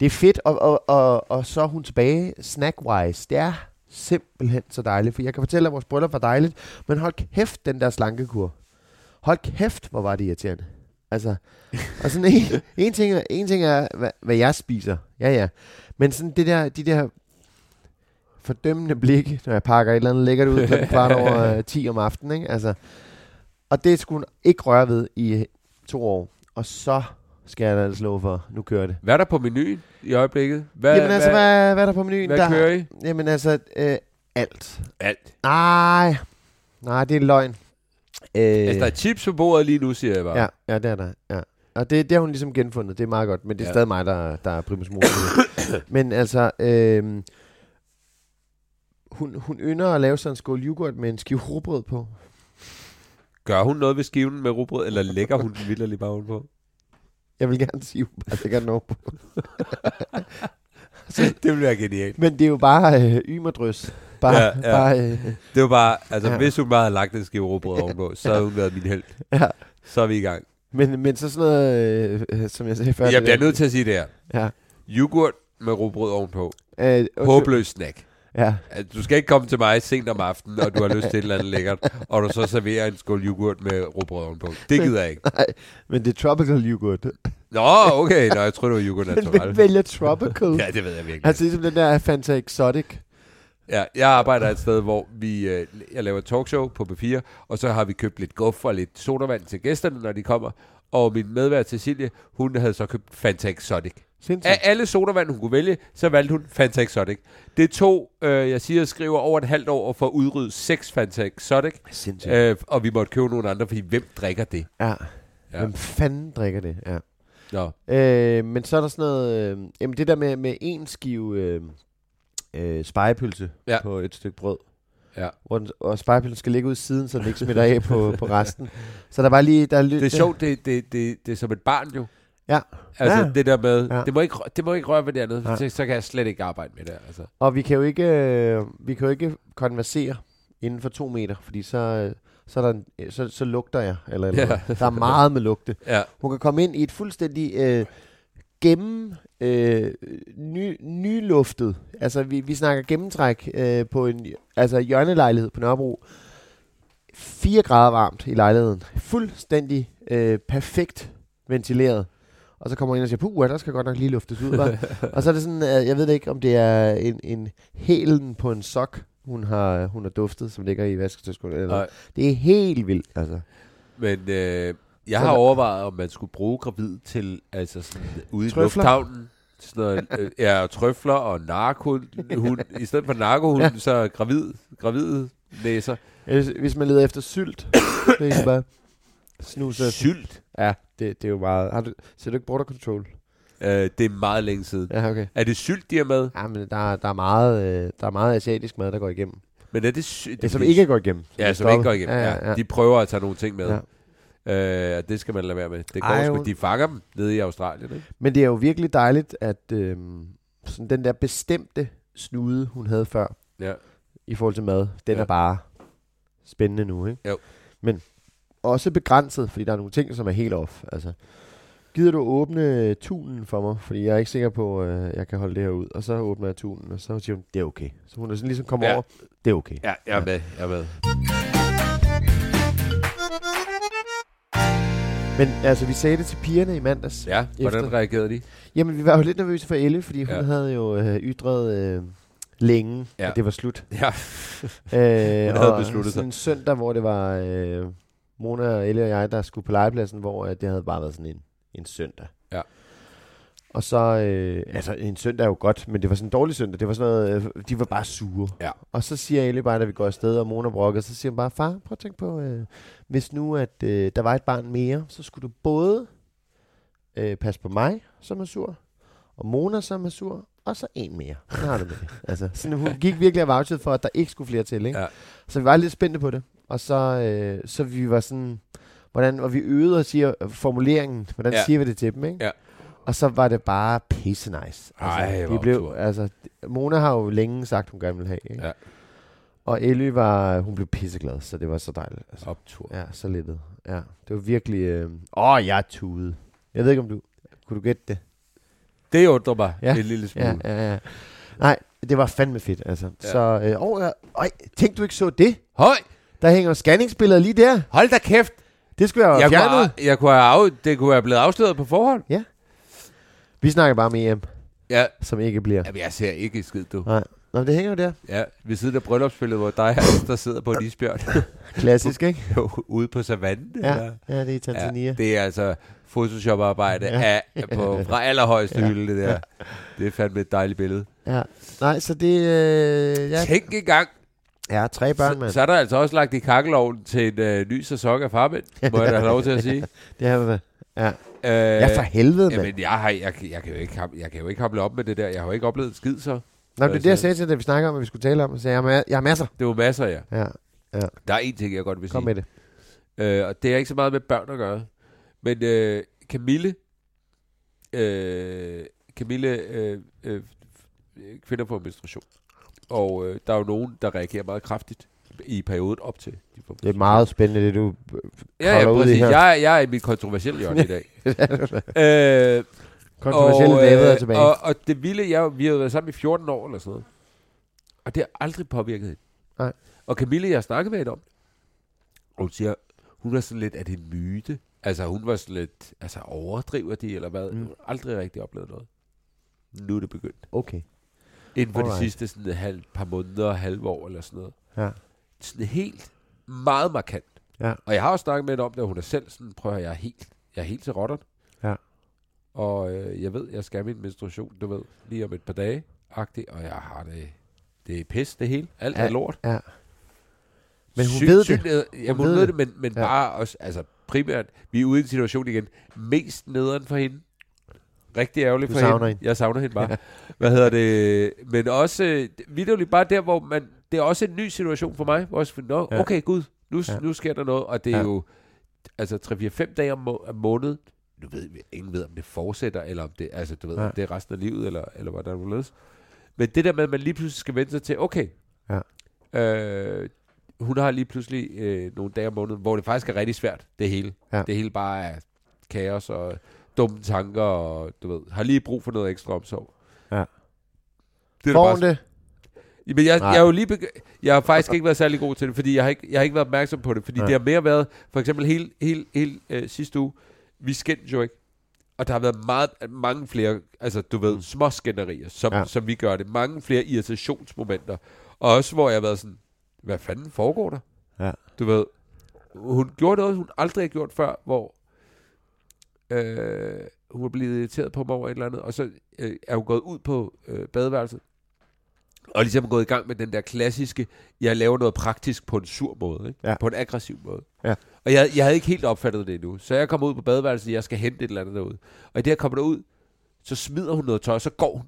[SPEAKER 1] det er fedt, og, og, og, og så er hun tilbage snack-wise. Det er simpelthen så dejligt, for jeg kan fortælle, at vores bryllup var dejligt, men hold kæft, den der slankekur. Hold kæft, hvor var det irriterende. Altså, og sådan en, (laughs) en, ting, er- en ting er, hvad, hvad jeg spiser. Ja, ja. Men sådan det der, de der fordømmende blikke, når jeg pakker et eller andet lækkert ud klokken kvart over øh, (laughs) 10 om aftenen, ikke? Altså, og det skulle hun ikke røre ved i øh, to år. Og så skal jeg altså love for, nu kører det.
[SPEAKER 2] Hvad er der på menuen i øjeblikket? Hvad,
[SPEAKER 1] Jamen altså, hvad, hvad er der på menuen?
[SPEAKER 2] hvad
[SPEAKER 1] der,
[SPEAKER 2] kører I?
[SPEAKER 1] Jamen altså, øh, alt.
[SPEAKER 2] Alt.
[SPEAKER 1] Nej, nej, det er løgn. Øh,
[SPEAKER 2] Altså, der er chips på bordet lige nu, siger jeg bare.
[SPEAKER 1] ja, ja, det er der. Ja. Og det, det har hun ligesom genfundet. Det er meget godt, men det er
[SPEAKER 2] Ja.
[SPEAKER 1] stadig mig, der, der er primus motor. (coughs) men altså, øh, hun, hun ynder at lave sådan en skål yoghurt med en skive rugbrød på.
[SPEAKER 2] Gør hun noget ved skiven med rugbrød, eller lægger hun den vildt lige bare udenpå?
[SPEAKER 1] Jeg vil gerne sige, kan nå på. (laughs)
[SPEAKER 2] det ville være genialt.
[SPEAKER 1] Men det er jo bare øh, ymerdrys. Bare,
[SPEAKER 2] Ja,
[SPEAKER 1] ja, bare øh,
[SPEAKER 2] Det var bare, altså ja. Hvis hun bare havde lagt en skive ovenpå, så havde hun været min held.
[SPEAKER 1] ja.
[SPEAKER 2] Så er vi i gang.
[SPEAKER 1] Men, men så sådan noget, øh, som jeg sagde før.
[SPEAKER 2] Jeg bliver nødt til at sige det her.
[SPEAKER 1] Ja.
[SPEAKER 2] Yoghurt med rugbrød ovenpå.
[SPEAKER 1] Øh, undskyld.
[SPEAKER 2] Håbløs snack.
[SPEAKER 1] Ja.
[SPEAKER 2] Altså, Du skal ikke komme til mig sent om aftenen, og du har lyst til et eller andet lækkert, og du så serverer en skål yoghurt med rugbrød ovenpå. Det gider jeg ikke.
[SPEAKER 1] Nej, men det er tropical yoghurt.
[SPEAKER 2] Nå, okay. Nå, jeg tror det var yoghurt
[SPEAKER 1] Men
[SPEAKER 2] natural.
[SPEAKER 1] vælger tropical?
[SPEAKER 2] Ja, det ved jeg virkelig.
[SPEAKER 1] Altså ligesom den der Fanta Exotic.
[SPEAKER 2] Ja, jeg arbejder et sted, hvor vi, øh, jeg laver talkshow på P4, og så har vi købt lidt guf og lidt sodavand til gæsterne, når de kommer. Og min medvært Cecilie, hun havde så købt Fanta Exotic.
[SPEAKER 1] Sindssygt.
[SPEAKER 2] Af alle sodavand, hun kunne vælge, så valgte hun Fanta Exotic. Det tog, øh, jeg siger og skriver, over et halvt år for at udrydde seks Fanta Exotic.
[SPEAKER 1] Sindssygt.
[SPEAKER 2] Øh, og vi måtte købe nogle andre, fordi hvem drikker det?
[SPEAKER 1] Ja.
[SPEAKER 2] Ja.
[SPEAKER 1] Hvem fanden drikker det? Ja.
[SPEAKER 2] Nå,
[SPEAKER 1] Øh, men så er der sådan noget... Øh, jamen det der med, med en skive øh, øh, spejepølse
[SPEAKER 2] Ja.
[SPEAKER 1] på et stykke brød.
[SPEAKER 2] Ja.
[SPEAKER 1] Hvor den, og spejepølsen skal ligge ud siden, så den ikke smitter af på, på resten. Så der var lige... Der er
[SPEAKER 2] det er sjovt, det, det, det, det er som et barn jo.
[SPEAKER 1] Ja.
[SPEAKER 2] Altså
[SPEAKER 1] Ja.
[SPEAKER 2] det der med,
[SPEAKER 1] Ja.
[SPEAKER 2] det, må ikke, det må ikke røre ved det andet,
[SPEAKER 1] Nej.
[SPEAKER 2] så, så kan jeg slet ikke arbejde med det. Altså.
[SPEAKER 1] Og vi kan jo ikke, øh, vi kan jo ikke konversere inden for to meter, fordi så, øh, så, er der en, øh, så, så lugter jeg. Eller, eller
[SPEAKER 2] Ja.
[SPEAKER 1] ja. Der er meget med lugte.
[SPEAKER 2] Ja.
[SPEAKER 1] Hun kan komme ind i et fuldstændig øh, gennem øh, ny, nyluftet. Altså, vi, vi snakker gennemtræk øh, på en altså hjørnelejlighed på Nørrebro. 4 grader varmt i lejligheden. Fuldstændig øh, perfekt ventileret. Og så kommer hun ind og siger, puh, der skal godt nok lige luftes ud, hva'? (laughs) og så er det sådan, jeg ved ikke, om det er en, en hælen på en sok, hun har, hun har duftet, som ligger i vasketøjskålen. Eller.
[SPEAKER 2] Nej.
[SPEAKER 1] Det er helt vildt, altså.
[SPEAKER 2] Men øh, jeg
[SPEAKER 1] Så
[SPEAKER 2] har
[SPEAKER 1] der-
[SPEAKER 2] overvejet, om man skulle bruge gravid til, altså sådan, ude i
[SPEAKER 1] Trøfler?
[SPEAKER 2] lufthavnen, sådan noget, øh, (laughs) ja, trøfler og narko, hun, i stedet for narkohund, ja.
[SPEAKER 1] Ja.
[SPEAKER 2] så gravid, gravide næser.
[SPEAKER 1] Hvis, hvis man leder efter sylt, så er det bare snuse.
[SPEAKER 2] Sylt.
[SPEAKER 1] Ja, det, det er jo meget... Har du, ser du ikke Border Control?
[SPEAKER 2] Øh, det er meget længe siden.
[SPEAKER 1] Ja, okay.
[SPEAKER 2] Er det sylt, de er med?
[SPEAKER 1] Ja, men der, er- der, er meget, øh, der er meget asiatisk mad, der går igennem.
[SPEAKER 2] Men er det sylt?
[SPEAKER 1] Det, som ikke går igennem.
[SPEAKER 2] Ja,
[SPEAKER 1] er
[SPEAKER 2] som ikke går igennem.
[SPEAKER 1] Ja, ja, ja.
[SPEAKER 2] De prøver at tage nogle ting med.
[SPEAKER 1] Ja.
[SPEAKER 2] Øh, det skal man lade være med. Det går
[SPEAKER 1] Ej,
[SPEAKER 2] sgu, de fanger dem nede i Australien, ikke?
[SPEAKER 1] Men det er jo virkelig dejligt, at øh, sådan den der bestemte snude, hun havde før,
[SPEAKER 2] Ja.
[SPEAKER 1] i forhold til mad, den
[SPEAKER 2] Ja.
[SPEAKER 1] ja. er bare spændende nu, ikke?
[SPEAKER 2] Jo.
[SPEAKER 1] Men også begrænset, fordi der er nogle ting, som er helt off. Altså, gider du åbne tunen for mig? Fordi jeg er ikke sikker på, at øh, jeg kan holde det her ud. Og så åbner jeg tunen, og så siger hun, det er okay. Så hun er sådan ligesom kommet
[SPEAKER 2] Ja.
[SPEAKER 1] ja. over, det er okay.
[SPEAKER 2] Ja, jeg er med. Jeg er med.
[SPEAKER 1] Men altså, vi sagde det til pigerne i mandags.
[SPEAKER 2] Ja, hvordan
[SPEAKER 1] Efter-
[SPEAKER 2] reagerede de?
[SPEAKER 1] Jamen, vi var jo lidt nervøse for Elle, fordi hun
[SPEAKER 2] Ja.
[SPEAKER 1] ja. havde jo øh, ytret øh, længe,
[SPEAKER 2] Ja.
[SPEAKER 1] ja. at det var slut.
[SPEAKER 2] Ja. (laughs)
[SPEAKER 1] Øh,
[SPEAKER 2] havde
[SPEAKER 1] og
[SPEAKER 2] besluttet sig.
[SPEAKER 1] en søndag, hvor det var øh, Mona og Elle og jeg, der skulle på legepladsen, hvor øh, det havde bare været sådan en, en søndag.
[SPEAKER 2] Ja.
[SPEAKER 1] Og så, øh, altså en søndag er jo godt, men det var sådan en dårlig søndag. Det var sådan noget, øh, de var bare sure.
[SPEAKER 2] Ja.
[SPEAKER 1] Og så siger Ellie bare, da vi går afsted, og Mona brokker, så siger hun bare, far, prøv at tænke på, øh, hvis nu, at øh, der var et barn mere, så skulle du både øh, passe på mig, som er sur, og Mona, som er sur, og så en mere. Sådan har du med det. Altså, sådan, hun gik virkelig af vouchet for, at der ikke skulle flere til, ikke?
[SPEAKER 2] Ja.
[SPEAKER 1] Så vi var lidt spændte på det. Og så, øh, så vi var sådan, hvordan, og vi øvede os i at- formuleringen, hvordan
[SPEAKER 2] Ja.
[SPEAKER 1] siger vi det til dem, ikke?
[SPEAKER 2] Ja.
[SPEAKER 1] Og så var det bare pisse nice.
[SPEAKER 2] Ej,
[SPEAKER 1] altså,
[SPEAKER 2] hvor
[SPEAKER 1] vi blev,
[SPEAKER 2] optur.
[SPEAKER 1] altså, Mona har jo længe sagt, hun gerne ville have, ikke?
[SPEAKER 2] Ja.
[SPEAKER 1] Og Ellie var, hun blev pisseglad, så det var så dejligt. Altså.
[SPEAKER 2] Optur.
[SPEAKER 1] Ja, så lettet. Ja, det var virkelig, øh... åh, jeg er tudet. Jeg ved ikke, om du, kunne du gætte det?
[SPEAKER 2] Det undrer mig
[SPEAKER 1] Ja.
[SPEAKER 2] en lille smule.
[SPEAKER 1] Ja, ja, ja. Nej, det var fandme fedt, altså.
[SPEAKER 2] Ja.
[SPEAKER 1] Så, øh, åh, ja, øj, tænk du ikke så det?
[SPEAKER 2] Høj!
[SPEAKER 1] Der hænger scanningsbilleder lige der.
[SPEAKER 2] Hold da kæft!
[SPEAKER 1] Det skulle jeg
[SPEAKER 2] Jeg
[SPEAKER 1] have
[SPEAKER 2] kunne,
[SPEAKER 1] fjernet.
[SPEAKER 2] have, jeg kunne have af, det kunne have blevet afsløret på forhånd.
[SPEAKER 1] Vi snakker bare om EM,
[SPEAKER 2] Ja.
[SPEAKER 1] som ikke bliver.
[SPEAKER 2] Jamen, jeg ser ikke skid, du.
[SPEAKER 1] Nej. Nå, men det hænger jo der.
[SPEAKER 2] Ja, ved siden af bryllupsbilledet, hvor dig her, der sidder på en isbjørn (laughs)
[SPEAKER 1] Klassisk, ikke?
[SPEAKER 2] Jo, ude på savannen.
[SPEAKER 1] Ja,
[SPEAKER 2] eller?
[SPEAKER 1] ja det er i Tanzania.
[SPEAKER 2] Ja, det er altså Photoshop-arbejde
[SPEAKER 1] Ja.
[SPEAKER 2] ja. af, på, (laughs) fra allerhøjeste
[SPEAKER 1] Ja.
[SPEAKER 2] ja. hylde, det der. Det er fandme et dejligt billede.
[SPEAKER 1] Ja. Nej, så det... Øh,
[SPEAKER 2] Ja.
[SPEAKER 1] ja,
[SPEAKER 2] Tænk engang,
[SPEAKER 1] ja, tre børn,
[SPEAKER 2] så,
[SPEAKER 1] mand.
[SPEAKER 2] så er der altså også lagt i kakkeloven til en øh, ny sæson af Farmænd, må jeg da have lov til at sige. (laughs)
[SPEAKER 1] Det har været... Ja.
[SPEAKER 2] Øh,
[SPEAKER 1] ja, for helvede, mand.
[SPEAKER 2] Jamen, jeg, har, jeg, jeg, kan jo ikke, jeg kan jo ikke hamle op med det der. Jeg har jo ikke oplevet en skid, så.
[SPEAKER 1] Nå, det er det, jeg sagde til dig, vi snakker om, at vi skulle tale om. Så jeg, jeg, har jeg har masser.
[SPEAKER 2] Det var masser, ja.
[SPEAKER 1] Ja,
[SPEAKER 2] Der er en ting, jeg godt vil
[SPEAKER 1] kom
[SPEAKER 2] sige.
[SPEAKER 1] med det.
[SPEAKER 2] Øh, og det er ikke så meget med børn at gøre. Men øh, Camille, øh, Camille øh, øh, kvinder får menstruation. Og øh, der er jo nogen, der reagerer meget kraftigt i perioden op til. De
[SPEAKER 1] Det er meget spændende, det du...
[SPEAKER 2] Ja, ja,
[SPEAKER 1] kravler ud i her.
[SPEAKER 2] Jeg, jeg er i mit kontroversielle hjørne i dag. (laughs) øh,
[SPEAKER 1] Kontroversielle
[SPEAKER 2] og,
[SPEAKER 1] David er
[SPEAKER 2] øh,
[SPEAKER 1] tilbage.
[SPEAKER 2] Og, og det vilde, jeg, vi har været sammen i 14 år eller sådan noget. Og det har aldrig påvirket hende.
[SPEAKER 1] Nej.
[SPEAKER 2] Og Camille, jeg har snakket med hende om, og hun siger, hun er sådan lidt, at det en myte. Altså hun var sådan lidt, altså overdriver de, eller hvad?
[SPEAKER 1] Mm.
[SPEAKER 2] Hun har aldrig rigtig oplevet noget. Nu er det begyndt.
[SPEAKER 1] Okay.
[SPEAKER 2] Inden for de
[SPEAKER 1] Alright.
[SPEAKER 2] sidste sådan halv, par måneder, halve år eller sådan noget.
[SPEAKER 1] Ja.
[SPEAKER 2] Sådan helt meget markant.
[SPEAKER 1] Ja.
[SPEAKER 2] Og jeg har også snakket med hende om det, og hun er selv sådan, prøv at høre, jeg er helt, jeg er helt til rotterne.
[SPEAKER 1] Ja.
[SPEAKER 2] Og øh, jeg ved, jeg skal have min menstruation, du ved, lige om et par dage, agtigt, og jeg har det, det er pis, det hele. Alt
[SPEAKER 1] Ja,
[SPEAKER 2] er lort.
[SPEAKER 1] Ja. Men hun
[SPEAKER 2] Syg-
[SPEAKER 1] ved det.
[SPEAKER 2] ned- Ja, hun,
[SPEAKER 1] ved
[SPEAKER 2] ved
[SPEAKER 1] det.
[SPEAKER 2] det, men, men
[SPEAKER 1] ja.
[SPEAKER 2] bare også, altså primært, vi er ude i en situation igen, mest nederen for hende. Rigtig ærgerligt
[SPEAKER 1] Du
[SPEAKER 2] for
[SPEAKER 1] savner
[SPEAKER 2] hende.
[SPEAKER 1] hende.
[SPEAKER 2] Jeg savner hende bare. (laughs) Hvad hedder det? Men også, vidderligt bare der, hvor man, det er også en ny situation for mig, hvor jeg siger, Nå,
[SPEAKER 1] Ja.
[SPEAKER 2] okay, gud, nu,
[SPEAKER 1] Ja.
[SPEAKER 2] nu sker der noget, og det er
[SPEAKER 1] Ja.
[SPEAKER 2] jo, altså 3-4-5 dage om, må- om måneden, nu ved vi, ingen ved, om det fortsætter, eller om det, altså, du ved,
[SPEAKER 1] Ja.
[SPEAKER 2] om det er resten af livet, eller, eller hvordan det vil Men det der med, at man lige pludselig skal vente sig til, okay,
[SPEAKER 1] Ja.
[SPEAKER 2] øh, hun har lige pludselig øh, nogle dage om måneden, hvor det faktisk er rigtig svært, det hele.
[SPEAKER 1] Ja.
[SPEAKER 2] Det hele bare er kaos og dumme tanker, og du ved, har lige brug for noget ekstra omsorg.
[SPEAKER 1] Ja.
[SPEAKER 2] Det er
[SPEAKER 1] Får
[SPEAKER 2] bare
[SPEAKER 1] det?
[SPEAKER 2] Jamen, jeg,
[SPEAKER 1] Nej.
[SPEAKER 2] jeg, er jo lige begy- jeg har faktisk ikke været særlig god til det, fordi jeg har ikke, jeg har ikke været opmærksom på det, fordi.
[SPEAKER 1] Nej.
[SPEAKER 2] det har mere været, for eksempel hele, hele, hele øh, sidste uge, vi skændte jo ikke, og der har været meget, mange flere, altså du ved, små skænderier, som,
[SPEAKER 1] Ja.
[SPEAKER 2] ja. som vi gør det, mange flere irritationsmomenter, og også hvor jeg har været sådan, hvad fanden foregår der?
[SPEAKER 1] Ja.
[SPEAKER 2] Du ved, hun gjorde noget, hun aldrig har gjort før, hvor øh, hun var blevet irriteret på mig over et eller andet, og så øh, er hun gået ud på øh, badeværelset, og ligesom gået i gang med den der klassiske, jeg laver noget praktisk på en sur måde, ikke?
[SPEAKER 1] Ja.
[SPEAKER 2] på en aggressiv måde.
[SPEAKER 1] Ja.
[SPEAKER 2] Og jeg, jeg havde ikke helt opfattet det endnu, så jeg kommer ud på badeværelset, jeg skal hente et eller andet derude. Og i det, jeg kommer derud, så smider hun noget tøj, så går hun.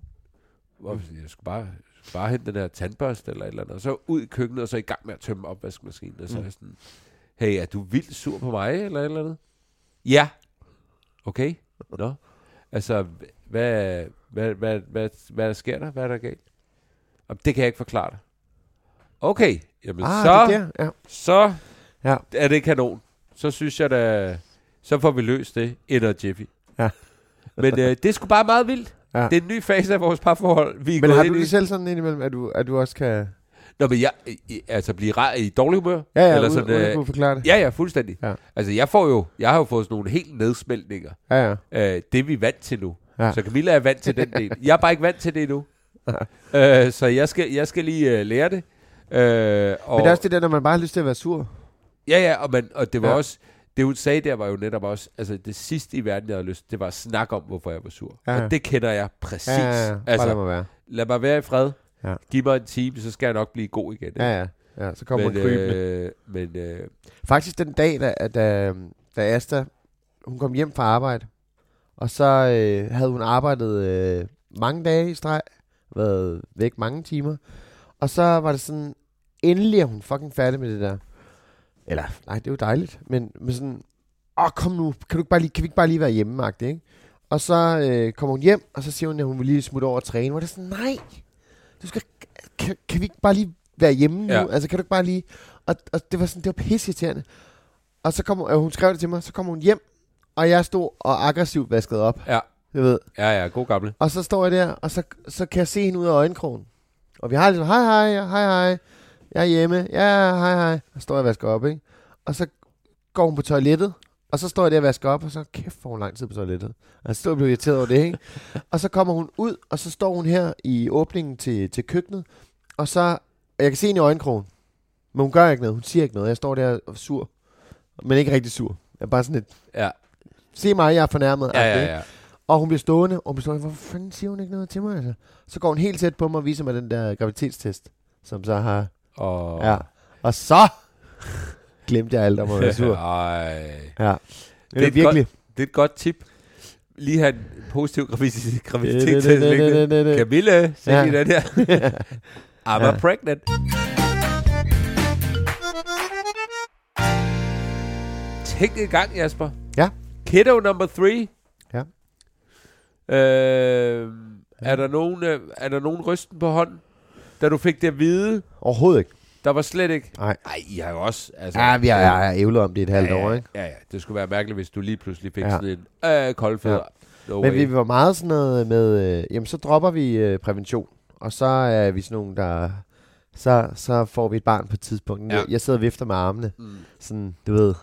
[SPEAKER 2] Og jeg skulle bare, bare hente den her tandbørste eller et eller andet, og så ud i køkkenet, og så i gang med at tømme opvaskemaskinen, og så er
[SPEAKER 1] Mm.
[SPEAKER 2] jeg sådan, hey, er du vildt sur på mig, eller et eller andet? Ja. Okay. Nå. Altså, hvad, hvad, hvad, hvad, hvad sker der? Hvad er der galt? Jamen, det kan jeg ikke forklare dig. Okay, jamen
[SPEAKER 1] Ah,
[SPEAKER 2] så,
[SPEAKER 1] det er der. Ja.
[SPEAKER 2] så
[SPEAKER 1] Ja.
[SPEAKER 2] er det kanon. Så synes jeg da, så får vi løst det ind Jiffy.
[SPEAKER 1] Ja.
[SPEAKER 2] Men øh, det er sgu bare meget vildt.
[SPEAKER 1] Ja.
[SPEAKER 2] Det er en ny fase af vores parforhold. Vi er
[SPEAKER 1] Men har
[SPEAKER 2] ind
[SPEAKER 1] du det selv sådan indimellem, at du, at du også kan...
[SPEAKER 2] Nå, men jeg, altså blive rar i dårlig humør?
[SPEAKER 1] Ja, ja,
[SPEAKER 2] Eller sådan,
[SPEAKER 1] uden, uden
[SPEAKER 2] øh,
[SPEAKER 1] at kunne forklare det.
[SPEAKER 2] Ja, ja, fuldstændig.
[SPEAKER 1] Ja.
[SPEAKER 2] Altså, jeg får jo, jeg har jo fået sådan nogle helt nedsmeltninger.
[SPEAKER 1] Ja, ja.
[SPEAKER 2] Øh, det er vi vant til nu.
[SPEAKER 1] Ja.
[SPEAKER 2] Så Camilla er vant til den del. (laughs) Jeg er bare ikke vant til det endnu. øh, så jeg skal, jeg skal lige øh, lære det. Øh, og,
[SPEAKER 1] Men det er også det der, når man bare har lyst til at være sur.
[SPEAKER 2] Ja, ja, og, man, og det var
[SPEAKER 1] Ja.
[SPEAKER 2] også... det hun sagde der var jo netop også, altså det sidste i verden, jeg havde lyst, det var at snakke om, hvorfor jeg var sur.
[SPEAKER 1] Ja.
[SPEAKER 2] Og det kender jeg præcis.
[SPEAKER 1] Ja, ja, ja. Bare lad
[SPEAKER 2] Altså,
[SPEAKER 1] mig være.
[SPEAKER 2] lad mig være i fred.
[SPEAKER 1] Ja.
[SPEAKER 2] Giv mig en time, så skal jeg nok blive god igen. ikke?
[SPEAKER 1] Ja, ja. ja så kommer
[SPEAKER 2] men,
[SPEAKER 1] hun krybende.
[SPEAKER 2] øh, men øh,
[SPEAKER 1] Faktisk den dag, da, da, da Asta, hun kom hjem fra arbejde, og så øh, havde hun arbejdet øh, mange dage i streg, været væk mange timer, og så var det sådan, endelig er hun fucking færdig med det der. Eller, nej, det er jo dejligt, men, men sådan, åh, kom nu, kan, du ikke bare lige, kan vi ikke bare lige være hjemme, ikke? Og så øh, kommer hun hjem, og så siger hun, at hun vil lige smutte over og træne. Hvor det er sådan, nej, du skal, kan, kan vi ikke bare lige være hjemme nu?
[SPEAKER 2] Ja.
[SPEAKER 1] Altså, kan du ikke bare lige... Og, og det var sådan, det var pisseirriterende. Og så kom hun, øh, hun skrev det til mig, så kom hun hjem, og jeg stod og aggressivt vaskede op.
[SPEAKER 2] Ja.
[SPEAKER 1] Jeg ved.
[SPEAKER 2] ja, ja, god gamle.
[SPEAKER 1] Og så står jeg der, og så, så kan jeg se hende ud af øjenkrogen. Og vi har ligesom, hej hej, hej hej, jeg er hjemme, ja, hej hej. Og så står jeg og vasker op, ikke? Og så går hun på toilettet, og så står jeg der og vasker op, og så kæft, får hun lang tid på toilettet. Og jeg stod og blev irriteret over det, ikke? og så kommer hun ud, og så står hun her i åbningen til, til køkkenet, og så, og jeg kan se hende i øjenkrogen, men hun gør ikke noget, hun siger ikke noget. Jeg står der og sur, men ikke rigtig sur. Jeg er bare sådan lidt,
[SPEAKER 2] Ja,
[SPEAKER 1] se mig, jeg er fornærmet.
[SPEAKER 2] ja, ja. ja.
[SPEAKER 1] Og hun bliver stående, og hun bliver stående, hvorfor fanden siger hun ikke noget til mig? Altså? Så går hun helt tæt på mig og viser mig den der graviditetstest, som så har...
[SPEAKER 2] Og,
[SPEAKER 1] Ja. Og så glemte jeg alt om at være sur. (laughs)
[SPEAKER 2] Ej.
[SPEAKER 1] Ja. Det
[SPEAKER 2] er
[SPEAKER 1] virkelig.
[SPEAKER 2] Det er et godt tip. Lige have en positiv graviditet-
[SPEAKER 1] det-
[SPEAKER 2] Camille, se
[SPEAKER 1] Ja.
[SPEAKER 2] den her. (laughs) I'm
[SPEAKER 1] Ja.
[SPEAKER 2] pregnant. Tænk en gang, Jasper.
[SPEAKER 1] Ja.
[SPEAKER 2] Kiddo number three.
[SPEAKER 1] Ja.
[SPEAKER 2] Øh, er, der nogen, øh, er der nogen rysten på hånden, da du fik det at vide?
[SPEAKER 1] Overhovedet ikke.
[SPEAKER 2] Der var slet ikke.
[SPEAKER 1] Nej.
[SPEAKER 2] Nej, I har jo også... Altså,
[SPEAKER 1] Ja, vi har, jeg har ævlet om det et halvt
[SPEAKER 2] ja,
[SPEAKER 1] år,
[SPEAKER 2] ja,
[SPEAKER 1] ikke?
[SPEAKER 2] Ja, ja. Det skulle være mærkeligt, hvis du lige pludselig fik
[SPEAKER 1] Ja.
[SPEAKER 2] sådan en øh, kold fødder. No
[SPEAKER 1] Men
[SPEAKER 2] way.
[SPEAKER 1] vi var meget sådan noget med, øh, jamen så dropper vi øh, prævention, og så er vi sådan nogen, der, så, så får vi et barn på et tidspunkt.
[SPEAKER 2] Ja.
[SPEAKER 1] Jeg, jeg sidder og vifter med armene,
[SPEAKER 2] Mm.
[SPEAKER 1] sådan, du ved,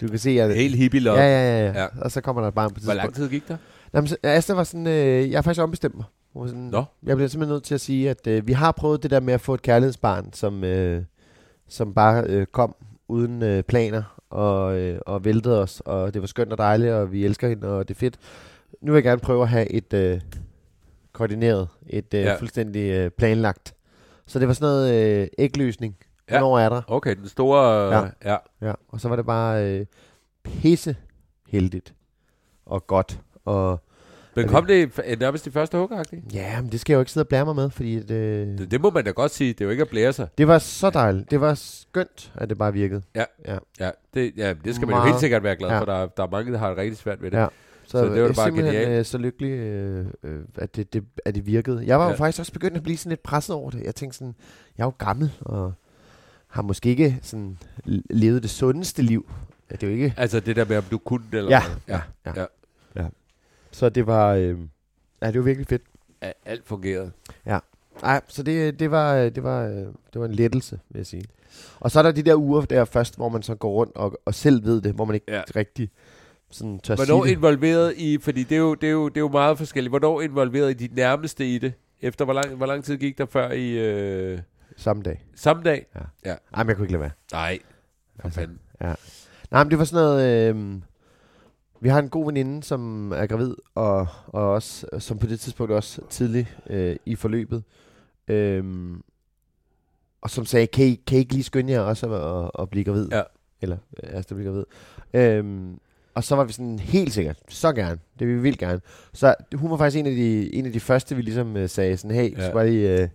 [SPEAKER 1] du kan se, at...
[SPEAKER 2] Helt hippie love.
[SPEAKER 1] Ja, ja, ja, ja,
[SPEAKER 2] Ja.
[SPEAKER 1] Og så kommer der et barn på et
[SPEAKER 2] Hvor
[SPEAKER 1] tidspunkt.
[SPEAKER 2] lang tid gik der?
[SPEAKER 1] Jamen, så, Asta var sådan, øh, jeg har faktisk ombestemt mig. Sådan,
[SPEAKER 2] Nå.
[SPEAKER 1] Jeg bliver simpelthen nødt til at sige, at øh, vi har prøvet det der med at få et kærlighedsbarn, som, øh, som bare øh, kom uden øh, planer og, øh, og væltede os, og det var skønt og dejligt, og vi elsker hende, og det er fedt. Nu vil jeg gerne prøve at have et øh, koordineret, et øh,
[SPEAKER 2] Ja.
[SPEAKER 1] fuldstændig øh, planlagt. Så det var sådan noget øh, ægløsning.
[SPEAKER 2] Ja.
[SPEAKER 1] Hvornår er der?
[SPEAKER 2] Okay, den store...
[SPEAKER 1] Ja.
[SPEAKER 2] Ja. ja.
[SPEAKER 1] Ja, og så var det bare øh, pisse heldigt og godt. Og
[SPEAKER 2] Men kom det f- nærmest i første hug, -agtigt?
[SPEAKER 1] ja, men det skal jeg jo ikke sidde og blære mig med, fordi det,
[SPEAKER 2] det, det må man da godt sige. Det er jo ikke at blære sig.
[SPEAKER 1] Det var så dejligt. Det var skønt, at det bare virkede.
[SPEAKER 2] Ja, det, ja, det skal man jo helt sikkert være glad
[SPEAKER 1] Ja.
[SPEAKER 2] for. Der, er- der er mange, der har det rigtig svært ved det.
[SPEAKER 1] Ja. Så,
[SPEAKER 2] Så det var
[SPEAKER 1] jeg
[SPEAKER 2] bare
[SPEAKER 1] simpelthen
[SPEAKER 2] genialt.
[SPEAKER 1] øh, så lykkelig, øh, øh, at, det, det, at det virkede. Jeg var ja.
[SPEAKER 2] Ja.
[SPEAKER 1] jo faktisk også begyndt at blive sådan lidt presset over det. Jeg tænkte sådan, jeg er jo gammel, og har måske ikke sådan levet det sundeste liv. Ja, Det er jo ikke...
[SPEAKER 2] Altså det der med, om du kunne det eller
[SPEAKER 1] Ja,
[SPEAKER 2] hvad.
[SPEAKER 1] ja,
[SPEAKER 2] ja.
[SPEAKER 1] ja. Så det var... Øh, ja, det var virkelig fedt.
[SPEAKER 2] ja. Alt fungerede.
[SPEAKER 1] Nej, så det, det, var, øh, det, var, øh, det var en lettelse, vil jeg sige. Og så er der de der uger der først, hvor man så går rundt og, og selv ved det, hvor man ikke
[SPEAKER 2] Ja.
[SPEAKER 1] ja. rigtig sådan tør
[SPEAKER 2] Hvornår
[SPEAKER 1] sige det.
[SPEAKER 2] involveret i... Fordi det er, jo, det, er jo, det er jo meget forskelligt. Hvornår involveret i de nærmeste i det? Efter hvor lang, hvor lang tid gik der før i... Øh,
[SPEAKER 1] Samme dag.
[SPEAKER 2] samme dag?
[SPEAKER 1] Ej, men jeg kunne ikke lade være.
[SPEAKER 2] Nej. For
[SPEAKER 1] Altså,
[SPEAKER 2] fanden.
[SPEAKER 1] Nej, men det var sådan noget... Øh, vi har en god veninde, som er gravid, og, og også, som på det tidspunkt også tidligt øh, i forløbet. Øh, og som sagde, kan I, kan I ikke lige skynde jer også at, at, at blive gravid?
[SPEAKER 2] Ja.
[SPEAKER 1] Eller, øh, altså, at blive gravid. Øh, og så var vi sådan helt sikkert, så gerne, det vil vi vildt gerne. Så hun var faktisk en af de, en af de første, vi ligesom øh, sagde sådan, hey,
[SPEAKER 2] Ja.
[SPEAKER 1] så bare lige... Øh,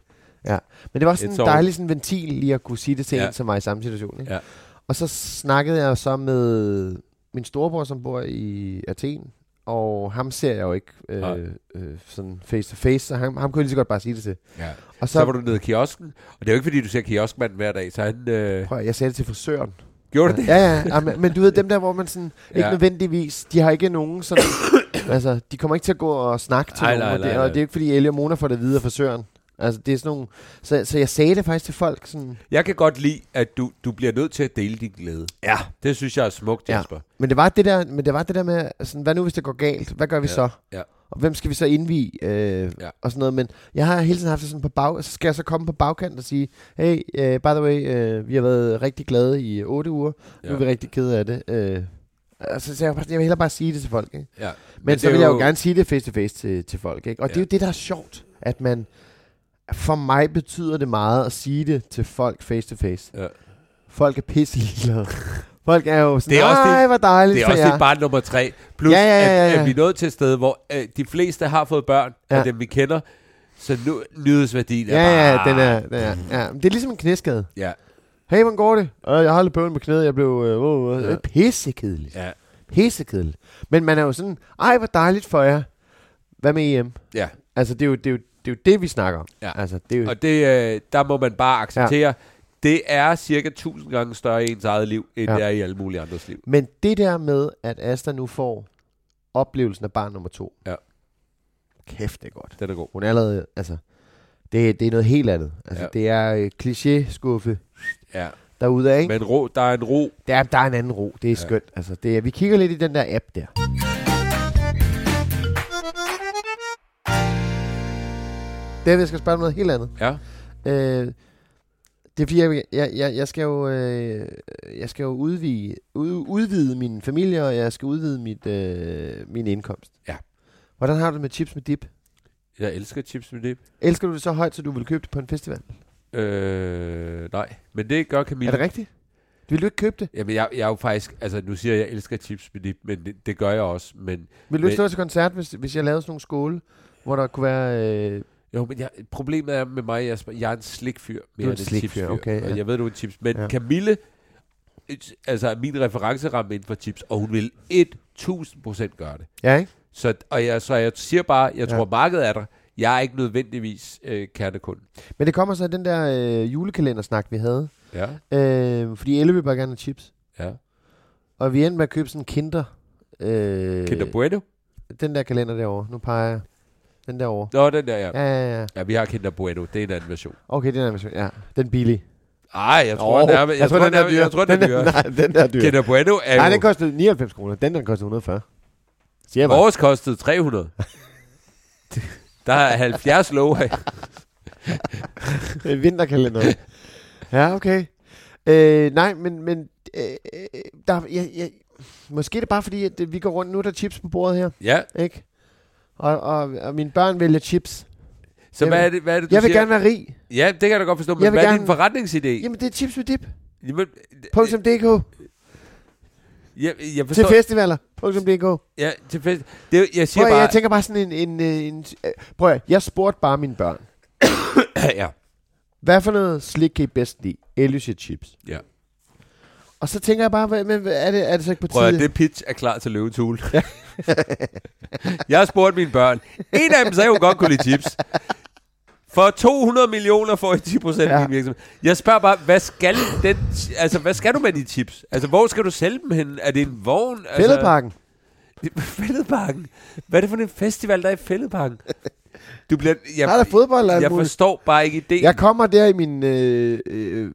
[SPEAKER 1] ja. Men det var sådan en dejlig sådan ventil lige at kunne sige det til
[SPEAKER 2] ja.
[SPEAKER 1] en, som var i samme situation. Ikke?
[SPEAKER 2] Ja.
[SPEAKER 1] Og så snakkede jeg så med min storebror, som bor i Athen, og ham ser jeg jo ikke
[SPEAKER 2] Nej.
[SPEAKER 1] øh, øh, sådan face to face, så ham, ham kunne jeg lige så godt bare sige det til.
[SPEAKER 2] Ja.
[SPEAKER 1] Og
[SPEAKER 2] Så,
[SPEAKER 1] så,
[SPEAKER 2] var du nede i kiosken, og det er jo ikke fordi, du ser kioskmanden hver dag, så han... Øh,
[SPEAKER 1] prøv, at- jeg sagde det til frisøren.
[SPEAKER 2] gjorde du det?
[SPEAKER 1] Ja, ja, ja men, men du ved, dem der, hvor man sådan, ikke
[SPEAKER 2] Ja.
[SPEAKER 1] nødvendigvis, de har ikke nogen sådan, (coughs) altså, de kommer ikke til at gå og snakke til
[SPEAKER 2] Nej,
[SPEAKER 1] nogen,
[SPEAKER 2] nej,
[SPEAKER 1] og, det,
[SPEAKER 2] nej,
[SPEAKER 1] og
[SPEAKER 2] nej.
[SPEAKER 1] det er ikke fordi Elie og Mona får det videre af frisøren. Altså, det er sådan nogle, så, så jeg sagde det faktisk til folk sådan,
[SPEAKER 2] Jeg kan godt lide, at du, du bliver nødt til at dele din glæde.
[SPEAKER 1] ja,
[SPEAKER 2] Det synes jeg er smukt,
[SPEAKER 1] Ja.
[SPEAKER 2] Jasper.
[SPEAKER 1] Men det var det der, men det var det der med, sådan, hvad nu hvis det går galt? Hvad gør vi
[SPEAKER 2] Ja,
[SPEAKER 1] så?
[SPEAKER 2] ja.
[SPEAKER 1] Og hvem skal vi så indvige? Øh,
[SPEAKER 2] Ja.
[SPEAKER 1] ja. Og sådan noget. Men jeg har hele tiden haft det sådan på bag, så skal jeg så komme på bagkant og sige, hey, uh, by the way, uh, vi har været rigtig glade i otte uger. Ja. Nu
[SPEAKER 2] Ja.
[SPEAKER 1] er vi rigtig kede af det. Uh, Altså, så jeg, jeg vil hellere bare sige det til folk, ikke?
[SPEAKER 2] Ja.
[SPEAKER 1] Men, Men så vil
[SPEAKER 2] er
[SPEAKER 1] jeg jo gerne sige det face to face til, til folk, ikke? Og ja. det er
[SPEAKER 2] Ja.
[SPEAKER 1] jo det, der er sjovt, at man... For mig betyder det meget at sige det til folk face to face.
[SPEAKER 2] Ja.
[SPEAKER 1] Folk er pisse ligeglade. Folk er jo sådan,
[SPEAKER 2] Det er også
[SPEAKER 1] nej,
[SPEAKER 2] det-
[SPEAKER 1] hvor dejligt
[SPEAKER 2] Det er
[SPEAKER 1] for
[SPEAKER 2] også
[SPEAKER 1] jer.
[SPEAKER 2] dit barn nummer tre. Plus,
[SPEAKER 1] Ja, ja, ja, ja,
[SPEAKER 2] At,
[SPEAKER 1] ja.
[SPEAKER 2] at vi er nået til et sted, hvor øh, de fleste har fået børn
[SPEAKER 1] Ja.
[SPEAKER 2] af dem, vi kender. Så nu, nyhedsværdien er
[SPEAKER 1] Ja, ja,
[SPEAKER 2] bare...
[SPEAKER 1] den er, den er, ja. Det er ligesom en knæskade.
[SPEAKER 2] Ja,
[SPEAKER 1] Hey, hvordan går det? Øh, jeg har lidt bøvl med knæet, jeg blev øh, øh, øh,
[SPEAKER 2] Ja.
[SPEAKER 1] pissekedeligt.
[SPEAKER 2] ja,
[SPEAKER 1] Pissekedeligt. Men man er jo sådan, ej, hvor dejligt for jer. Hvad med EM?
[SPEAKER 2] ja.
[SPEAKER 1] Altså, det er jo det, er jo, det, er jo det vi snakker om.
[SPEAKER 2] Ja.
[SPEAKER 1] Altså, det er jo,
[SPEAKER 2] Og det, øh, der må man bare acceptere, ja. det er cirka 1000 gange større i ens eget liv, end
[SPEAKER 1] Ja.
[SPEAKER 2] det er i alle mulige andres liv.
[SPEAKER 1] Men det der med, at Asta nu får oplevelsen af barn nummer to.
[SPEAKER 2] Ja.
[SPEAKER 1] Kæft, det er godt.
[SPEAKER 2] Den er god.
[SPEAKER 1] Hun er allerede, altså, det, det er noget helt andet. Altså,
[SPEAKER 2] Ja.
[SPEAKER 1] det er øh, kliché-skuffe
[SPEAKER 2] Ja.
[SPEAKER 1] derude af, ikke?
[SPEAKER 2] Men ro, der er en ro.
[SPEAKER 1] Der, der er en anden ro. Det er
[SPEAKER 2] Ja.
[SPEAKER 1] skønt. Altså, det er, vi kigger lidt i den der app der. Det jeg skal spørge om noget helt andet.
[SPEAKER 2] Ja.
[SPEAKER 1] Øh, det er fordi, jeg, jeg, jeg, jeg skal jo, øh, jeg skal jo udvide, ud, udvide min familie, og jeg skal udvide mit, øh, min indkomst.
[SPEAKER 2] Ja.
[SPEAKER 1] Hvordan har du det med chips med dip?
[SPEAKER 2] Jeg elsker chips med dip.
[SPEAKER 1] Elsker du det så højt, så du vil købe det på en festival?
[SPEAKER 2] Øh, nej, men det gør Camille.
[SPEAKER 1] Er det rigtigt? Vil du ikke købe det?
[SPEAKER 2] Jamen, jeg, jeg er jo faktisk... Altså, nu siger jeg, at jeg elsker chips med dip, men det, det gør jeg også. Men
[SPEAKER 1] Vil du ikke stå til koncert, hvis, hvis jeg lavede sådan nogle skåle, hvor der kunne være... Øh,
[SPEAKER 2] jo, men jeg, problemet er med mig, Jasper, jeg er en slikfyr
[SPEAKER 1] Du er
[SPEAKER 2] mere
[SPEAKER 1] en slikfyr, okay,
[SPEAKER 2] Og
[SPEAKER 1] ja.
[SPEAKER 2] jeg ved, du er en chips. Men
[SPEAKER 1] Ja.
[SPEAKER 2] Camille, altså min referenceramme inden for chips, og hun vil 1000% gøre det.
[SPEAKER 1] ja, ikke?
[SPEAKER 2] Så, og jeg, så jeg siger bare, jeg
[SPEAKER 1] Ja.
[SPEAKER 2] tror, markedet er der. Jeg er ikke nødvendigvis øh, kernekunde.
[SPEAKER 1] Men det kommer så af den der øh, julekalendersnak, vi havde.
[SPEAKER 2] Ja,
[SPEAKER 1] Øh, fordi Elle vil bare gerne have chips.
[SPEAKER 2] ja.
[SPEAKER 1] Og vi endte med at købe sådan en kinder. Øh,
[SPEAKER 2] Kinder Bueno?
[SPEAKER 1] Den der kalender derovre. Nu peger jeg. Den derovre.
[SPEAKER 2] Nå, den der, ja.
[SPEAKER 1] Ja, ja, ja.
[SPEAKER 2] Ja, vi har Kinder Bueno. Det er en anden version.
[SPEAKER 1] Okay, den er version. Ja, den billige.
[SPEAKER 2] Ej, jeg tror, oh, nærmest, jeg, tror,
[SPEAKER 1] den er
[SPEAKER 2] nærmest, jeg tror, den er dyr.
[SPEAKER 1] Nej, den der er dyr.
[SPEAKER 2] Kinder Bueno er
[SPEAKER 1] Nej,
[SPEAKER 2] jo...
[SPEAKER 1] den kostede 99 kroner. Den der kostede 140. Siger jeg.
[SPEAKER 2] Vores kostede 300. (laughs) Der er 70 lov af.
[SPEAKER 1] En vinterkalender. ja, okay. Øh, nej, men, men øh, øh, der, jeg, jeg, måske er det bare fordi, at det- vi går rundt. Nu er der chips på bordet her,
[SPEAKER 2] Ja,
[SPEAKER 1] ikke? Og, og, og mine børn vælger chips.
[SPEAKER 2] så
[SPEAKER 1] Jeg
[SPEAKER 2] hvad er det, hvad er det du
[SPEAKER 1] Jeg vil
[SPEAKER 2] siger?
[SPEAKER 1] gerne være rig.
[SPEAKER 2] Ja, det kan jeg da godt forstå, men
[SPEAKER 1] Jeg
[SPEAKER 2] hvad er
[SPEAKER 1] gerne-
[SPEAKER 2] din forretningsidé?
[SPEAKER 1] Jamen, det er chips med dip.
[SPEAKER 2] Jamen,
[SPEAKER 1] .dk.
[SPEAKER 2] jeg, jeg
[SPEAKER 1] Til
[SPEAKER 2] forstår...
[SPEAKER 1] festivaler. .dk.
[SPEAKER 2] Ja, til fest. Det, er jeg siger
[SPEAKER 1] Prøv,
[SPEAKER 2] bare...
[SPEAKER 1] jeg tænker bare sådan en... en, øh, en øh, prøv at, jeg spurgte bare mine børn. (coughs)
[SPEAKER 2] ja.
[SPEAKER 1] Hvad for noget slik kan I bedst lide? Elysia chips.
[SPEAKER 2] Ja.
[SPEAKER 1] Og så tænker jeg bare, hvad, men, hvad- er, det, er det så ikke på
[SPEAKER 2] Prøv at
[SPEAKER 1] tide?
[SPEAKER 2] det pitch er klar til løvens (laughs) hule. jeg har spurgt mine børn. En af dem sagde, hun godt kunne lide chips. For 200 millioner får I 10 procent
[SPEAKER 1] Ja.
[SPEAKER 2] i min virksomhed. Jeg spørger bare, hvad skal, den, altså, hvad skal du med de chips? Altså, hvor skal du sælge dem hen? Er det en vogn? Altså, Fælledparken? (laughs) Hvad er det for en festival, der er i Fælledparken? Du bliver, jeg,
[SPEAKER 1] Der er der fodbold
[SPEAKER 2] jeg forstår bare ikke ideen.
[SPEAKER 1] Jeg kommer der i min øh, øh,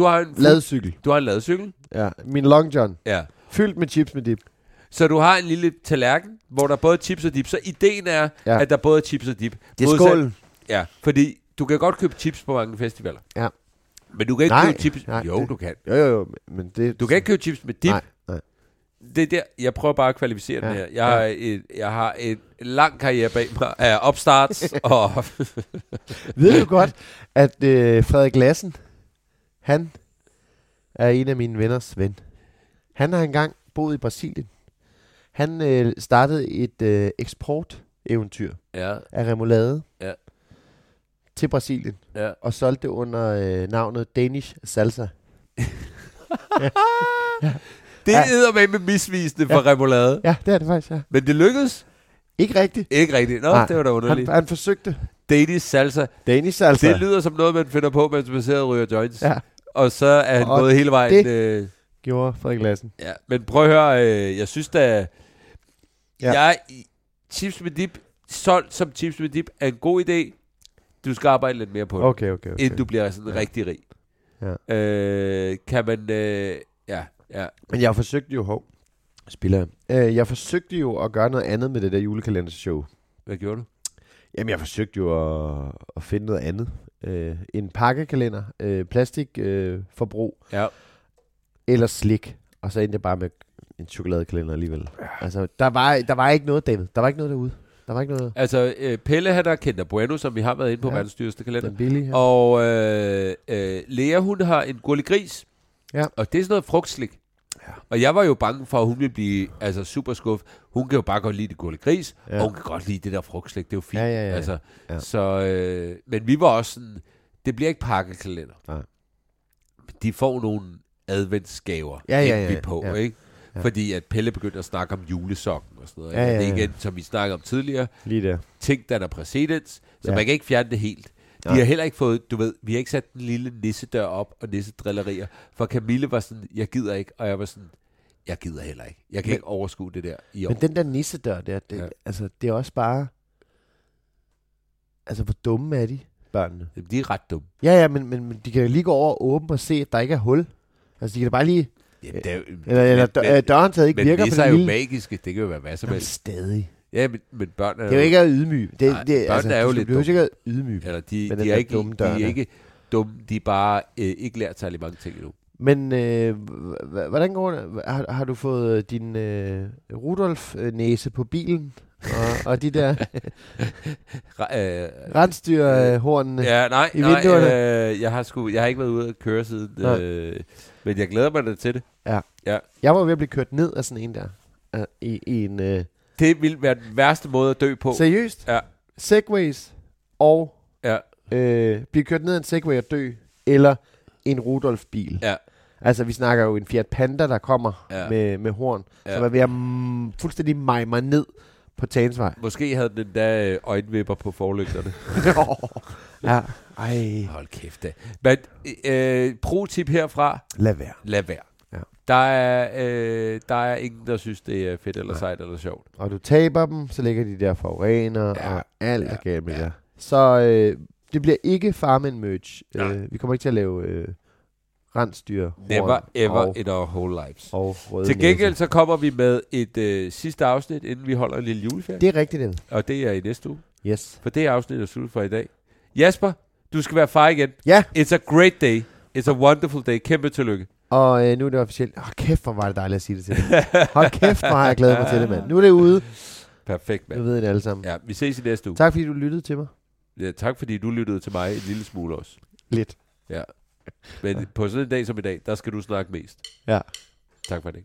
[SPEAKER 2] du har en
[SPEAKER 1] ladcykel.
[SPEAKER 2] Du har en ladcykel.
[SPEAKER 1] Ja, min long john.
[SPEAKER 2] Ja.
[SPEAKER 1] Fyldt med chips med dip.
[SPEAKER 2] Så du har en lille tallerken, hvor der er både chips og dip. Så ideen er,
[SPEAKER 1] Ja.
[SPEAKER 2] ja. at der både er chips og dip.
[SPEAKER 1] Det er skålen.
[SPEAKER 2] Ja, fordi du kan godt købe chips på mange festivaler.
[SPEAKER 1] Ja.
[SPEAKER 2] Men du kan ikke
[SPEAKER 1] Nej,
[SPEAKER 2] købe chips...
[SPEAKER 1] nej,
[SPEAKER 2] jo,
[SPEAKER 1] det-
[SPEAKER 2] du kan.
[SPEAKER 1] Jo, jo, jo. Men det,
[SPEAKER 2] Du kan ikke købe chips med dip.
[SPEAKER 1] Nej, nej.
[SPEAKER 2] Det er der, jeg prøver bare at kvalificere
[SPEAKER 1] Ja,
[SPEAKER 2] den her. Jeg har, et, jeg har en lang karriere bag mig af opstarts, (laughs) og
[SPEAKER 1] Ved du godt, at øh, Frederik Lassen, han er en af mine venners ven. Han har engang boet i Brasilien. Han øh, startede et øh, eksporteventyr
[SPEAKER 2] ja,
[SPEAKER 1] af remoulade
[SPEAKER 2] Ja.
[SPEAKER 1] til Brasilien,
[SPEAKER 2] ja.
[SPEAKER 1] og solgte det under øh, navnet Danish Salsa. (laughs)
[SPEAKER 2] Det
[SPEAKER 1] Ja.
[SPEAKER 2] er med med misvisende for remoulade.
[SPEAKER 1] Ja, det er det faktisk, ja.
[SPEAKER 2] Men det lykkedes
[SPEAKER 1] Ikke rigtigt.
[SPEAKER 2] ikke rigtigt. Nå,
[SPEAKER 1] Nej,
[SPEAKER 2] det var da
[SPEAKER 1] Han,
[SPEAKER 2] underligt.
[SPEAKER 1] han forsøgte.
[SPEAKER 2] Danish salsa.
[SPEAKER 1] Danish Salsa.
[SPEAKER 2] Det lyder som noget, man finder på, mens man sidder og ryger joints.
[SPEAKER 1] Ja,
[SPEAKER 2] Og så er han
[SPEAKER 1] Og
[SPEAKER 2] gået hele vejen.
[SPEAKER 1] det-
[SPEAKER 2] Øh,
[SPEAKER 1] gjorde Frederik Lassen.
[SPEAKER 2] ja. Men prøv at høre, øh, jeg synes da...
[SPEAKER 1] Ja.
[SPEAKER 2] Jeg, chips med dip, solgt som chips med dip, er en god idé. Du skal arbejde lidt mere på det,
[SPEAKER 1] Okay, okay, okay.
[SPEAKER 2] inden du bliver sådan
[SPEAKER 1] Ja.
[SPEAKER 2] rigtig rig.
[SPEAKER 1] Ja.
[SPEAKER 2] Øh, kan man... Øh, ja, ja.
[SPEAKER 1] Men jeg forsøgte jo, hov, spiller jeg. Øh, jeg forsøgte jo at gøre noget andet med det der julekalendershow.
[SPEAKER 2] Hvad gjorde du?
[SPEAKER 1] Jamen, jeg forsøgte jo at, at finde noget andet. Øh, en pakkekalender, øh, plastikforbrug, øh, forbrug,
[SPEAKER 2] Ja.
[SPEAKER 1] eller slik. Og så endte jeg bare med, en chokoladekalender alligevel. Altså, der var, der var ikke noget, David. Der var ikke noget derude. Der var ikke noget.
[SPEAKER 2] Altså, øh, Pelle han har Kinder Bueno, som vi har været inde på ja.
[SPEAKER 1] Ja.
[SPEAKER 2] verdens dyreste kalender.
[SPEAKER 1] Den billige her.
[SPEAKER 2] Og øh, øh, Lea, hun har en gullig gris.
[SPEAKER 1] Ja.
[SPEAKER 2] Og det er sådan noget frugtslik.
[SPEAKER 1] Ja.
[SPEAKER 2] Og jeg var jo bange for, at hun ville blive altså, super skuffet. Hun kan jo bare godt lide det gullig gris, ja.
[SPEAKER 1] Ja.
[SPEAKER 2] og hun kan godt lide det der frugtslik. Det er jo fint.
[SPEAKER 1] Ja, ja, ja.
[SPEAKER 2] Altså,
[SPEAKER 1] Ja.
[SPEAKER 2] Så, øh, men vi var også sådan, det bliver ikke pakkekalender.
[SPEAKER 1] Nej.
[SPEAKER 2] De får nogle adventsgaver,
[SPEAKER 1] Ja, ja, ja,
[SPEAKER 2] vi på,
[SPEAKER 1] ja.
[SPEAKER 2] ikke?
[SPEAKER 1] Ja.
[SPEAKER 2] Fordi at Pelle begyndte at snakke om julesokken og sådan noget.
[SPEAKER 1] Ja,
[SPEAKER 2] ikke?
[SPEAKER 1] ja,
[SPEAKER 2] Det er
[SPEAKER 1] ja.
[SPEAKER 2] igen, som vi snakkede om tidligere,
[SPEAKER 1] Lige der.
[SPEAKER 2] ting, der er præcedens, så
[SPEAKER 1] Ja.
[SPEAKER 2] man kan ikke fjerne det helt. De
[SPEAKER 1] Nej.
[SPEAKER 2] har heller ikke fået, du ved, vi har ikke sat den lille nissedør op og nissedrillerier. For Camille var sådan, jeg gider ikke, og jeg var sådan, jeg gider heller ikke. Jeg kan
[SPEAKER 1] Men-
[SPEAKER 2] ikke overskue det der i år.
[SPEAKER 1] Men den der nissedør der, det,
[SPEAKER 2] Ja.
[SPEAKER 1] altså, det er også bare... Altså, hvor dumme er de, børnene?
[SPEAKER 2] Jamen, de er ret dumme.
[SPEAKER 1] Ja, ja, men, men, men de kan lige gå over og åbne og se, at der ikke er hul. Altså, de kan bare lige...
[SPEAKER 2] Jamen, det er jo,
[SPEAKER 1] Eller, eller dør, øh, døren taget ikke
[SPEAKER 2] men
[SPEAKER 1] virker
[SPEAKER 2] nisser
[SPEAKER 1] på
[SPEAKER 2] er jo
[SPEAKER 1] lille...
[SPEAKER 2] magiske. Det kan jo være
[SPEAKER 1] Jamen,
[SPEAKER 2] helst.
[SPEAKER 1] stadig.
[SPEAKER 2] Ja, men, men børn er,
[SPEAKER 1] Det er jo ikke at ydmyge. Det,
[SPEAKER 2] Nej,
[SPEAKER 1] det,
[SPEAKER 2] børnene
[SPEAKER 1] altså,
[SPEAKER 2] er jo lidt dumme.
[SPEAKER 1] ikke at ydmyge.
[SPEAKER 2] Eller de, de,
[SPEAKER 1] den
[SPEAKER 2] er ikke,
[SPEAKER 1] dumme
[SPEAKER 2] de er ikke dumme. De er bare øh, ikke lært særlig mange ting endnu.
[SPEAKER 1] Men øh, hvordan går det? Har, har du fået øh, din øh, Rudolf-næse på bilen? Og, og de der (laughs)
[SPEAKER 2] øh,
[SPEAKER 1] rensdyrhornene?
[SPEAKER 2] Ja, nej,
[SPEAKER 1] i
[SPEAKER 2] nej
[SPEAKER 1] vinduerne.
[SPEAKER 2] øh, jeg, har sgu, jeg har ikke været ude at køre siden,
[SPEAKER 1] Nej.
[SPEAKER 2] øh, men jeg glæder mig da til det.
[SPEAKER 1] Jeg var ved at blive kørt ned af sådan en der. Uh, i, i en, øh,
[SPEAKER 2] Det ville være den værste måde at dø på.
[SPEAKER 1] seriøst?
[SPEAKER 2] Ja.
[SPEAKER 1] Segways og
[SPEAKER 2] Ja,
[SPEAKER 1] øh, blive kørt ned af en Segway og dø, eller en Rudolf-bil.
[SPEAKER 2] ja,
[SPEAKER 1] Altså, vi snakker jo en Fiat Panda, der kommer
[SPEAKER 2] Ja.
[SPEAKER 1] med, med horn,
[SPEAKER 2] Ja.
[SPEAKER 1] som er ved at mm, fuldstændig mig ned på Tagensvej.
[SPEAKER 2] måske havde den da øh, øjenvipper på forlygterne. (laughs)
[SPEAKER 1] ja, ej,
[SPEAKER 2] Hold kæft da. Men øh, pro-tip herfra,
[SPEAKER 1] lad være.
[SPEAKER 2] lad være.
[SPEAKER 1] Ja.
[SPEAKER 2] Der, er, øh, der er ingen, der synes, det er fedt eller
[SPEAKER 1] Nej.
[SPEAKER 2] sejt eller sjovt.
[SPEAKER 1] Og du taber dem, så ligger de der forurener,
[SPEAKER 2] Ja,
[SPEAKER 1] ja, og alt
[SPEAKER 2] ja,
[SPEAKER 1] er galt med
[SPEAKER 2] ja.
[SPEAKER 1] det. Så øh, det bliver ikke farmen merch.
[SPEAKER 2] Nej.
[SPEAKER 1] Øh, vi kommer ikke til at lave øh, rensdyr,
[SPEAKER 2] Never ever
[SPEAKER 1] og,
[SPEAKER 2] in our whole lives.
[SPEAKER 1] og
[SPEAKER 2] Til gengæld så kommer vi med et øh, sidste afsnit, inden vi holder en lille juleferie.
[SPEAKER 1] Det er rigtigt, David.
[SPEAKER 2] Og det er i næste uge.
[SPEAKER 1] Yes.
[SPEAKER 2] For det afsnit er slut for i dag. Jasper, du skal være far igen.
[SPEAKER 1] Ja,
[SPEAKER 2] It's a great day. It's a wonderful day. Kæmpe tillykke.
[SPEAKER 1] Og øh, nu er det officielt. Hold kæft, hvor var det dejligt at sige det til dig. Hold kæft, hvor har jeg glædet mig til det, mand. Nu er det ude.
[SPEAKER 2] Perfekt,
[SPEAKER 1] Nu
[SPEAKER 2] mand.
[SPEAKER 1] ved I det alle sammen.
[SPEAKER 2] Ja, vi ses i næste uge.
[SPEAKER 1] Tak fordi du lyttede til mig.
[SPEAKER 2] Ja, tak fordi du lyttede til mig en lille smule også.
[SPEAKER 1] Lidt.
[SPEAKER 2] Men på sådan en dag som i dag, der skal du snakke mest.
[SPEAKER 1] Ja.
[SPEAKER 2] Tak for det.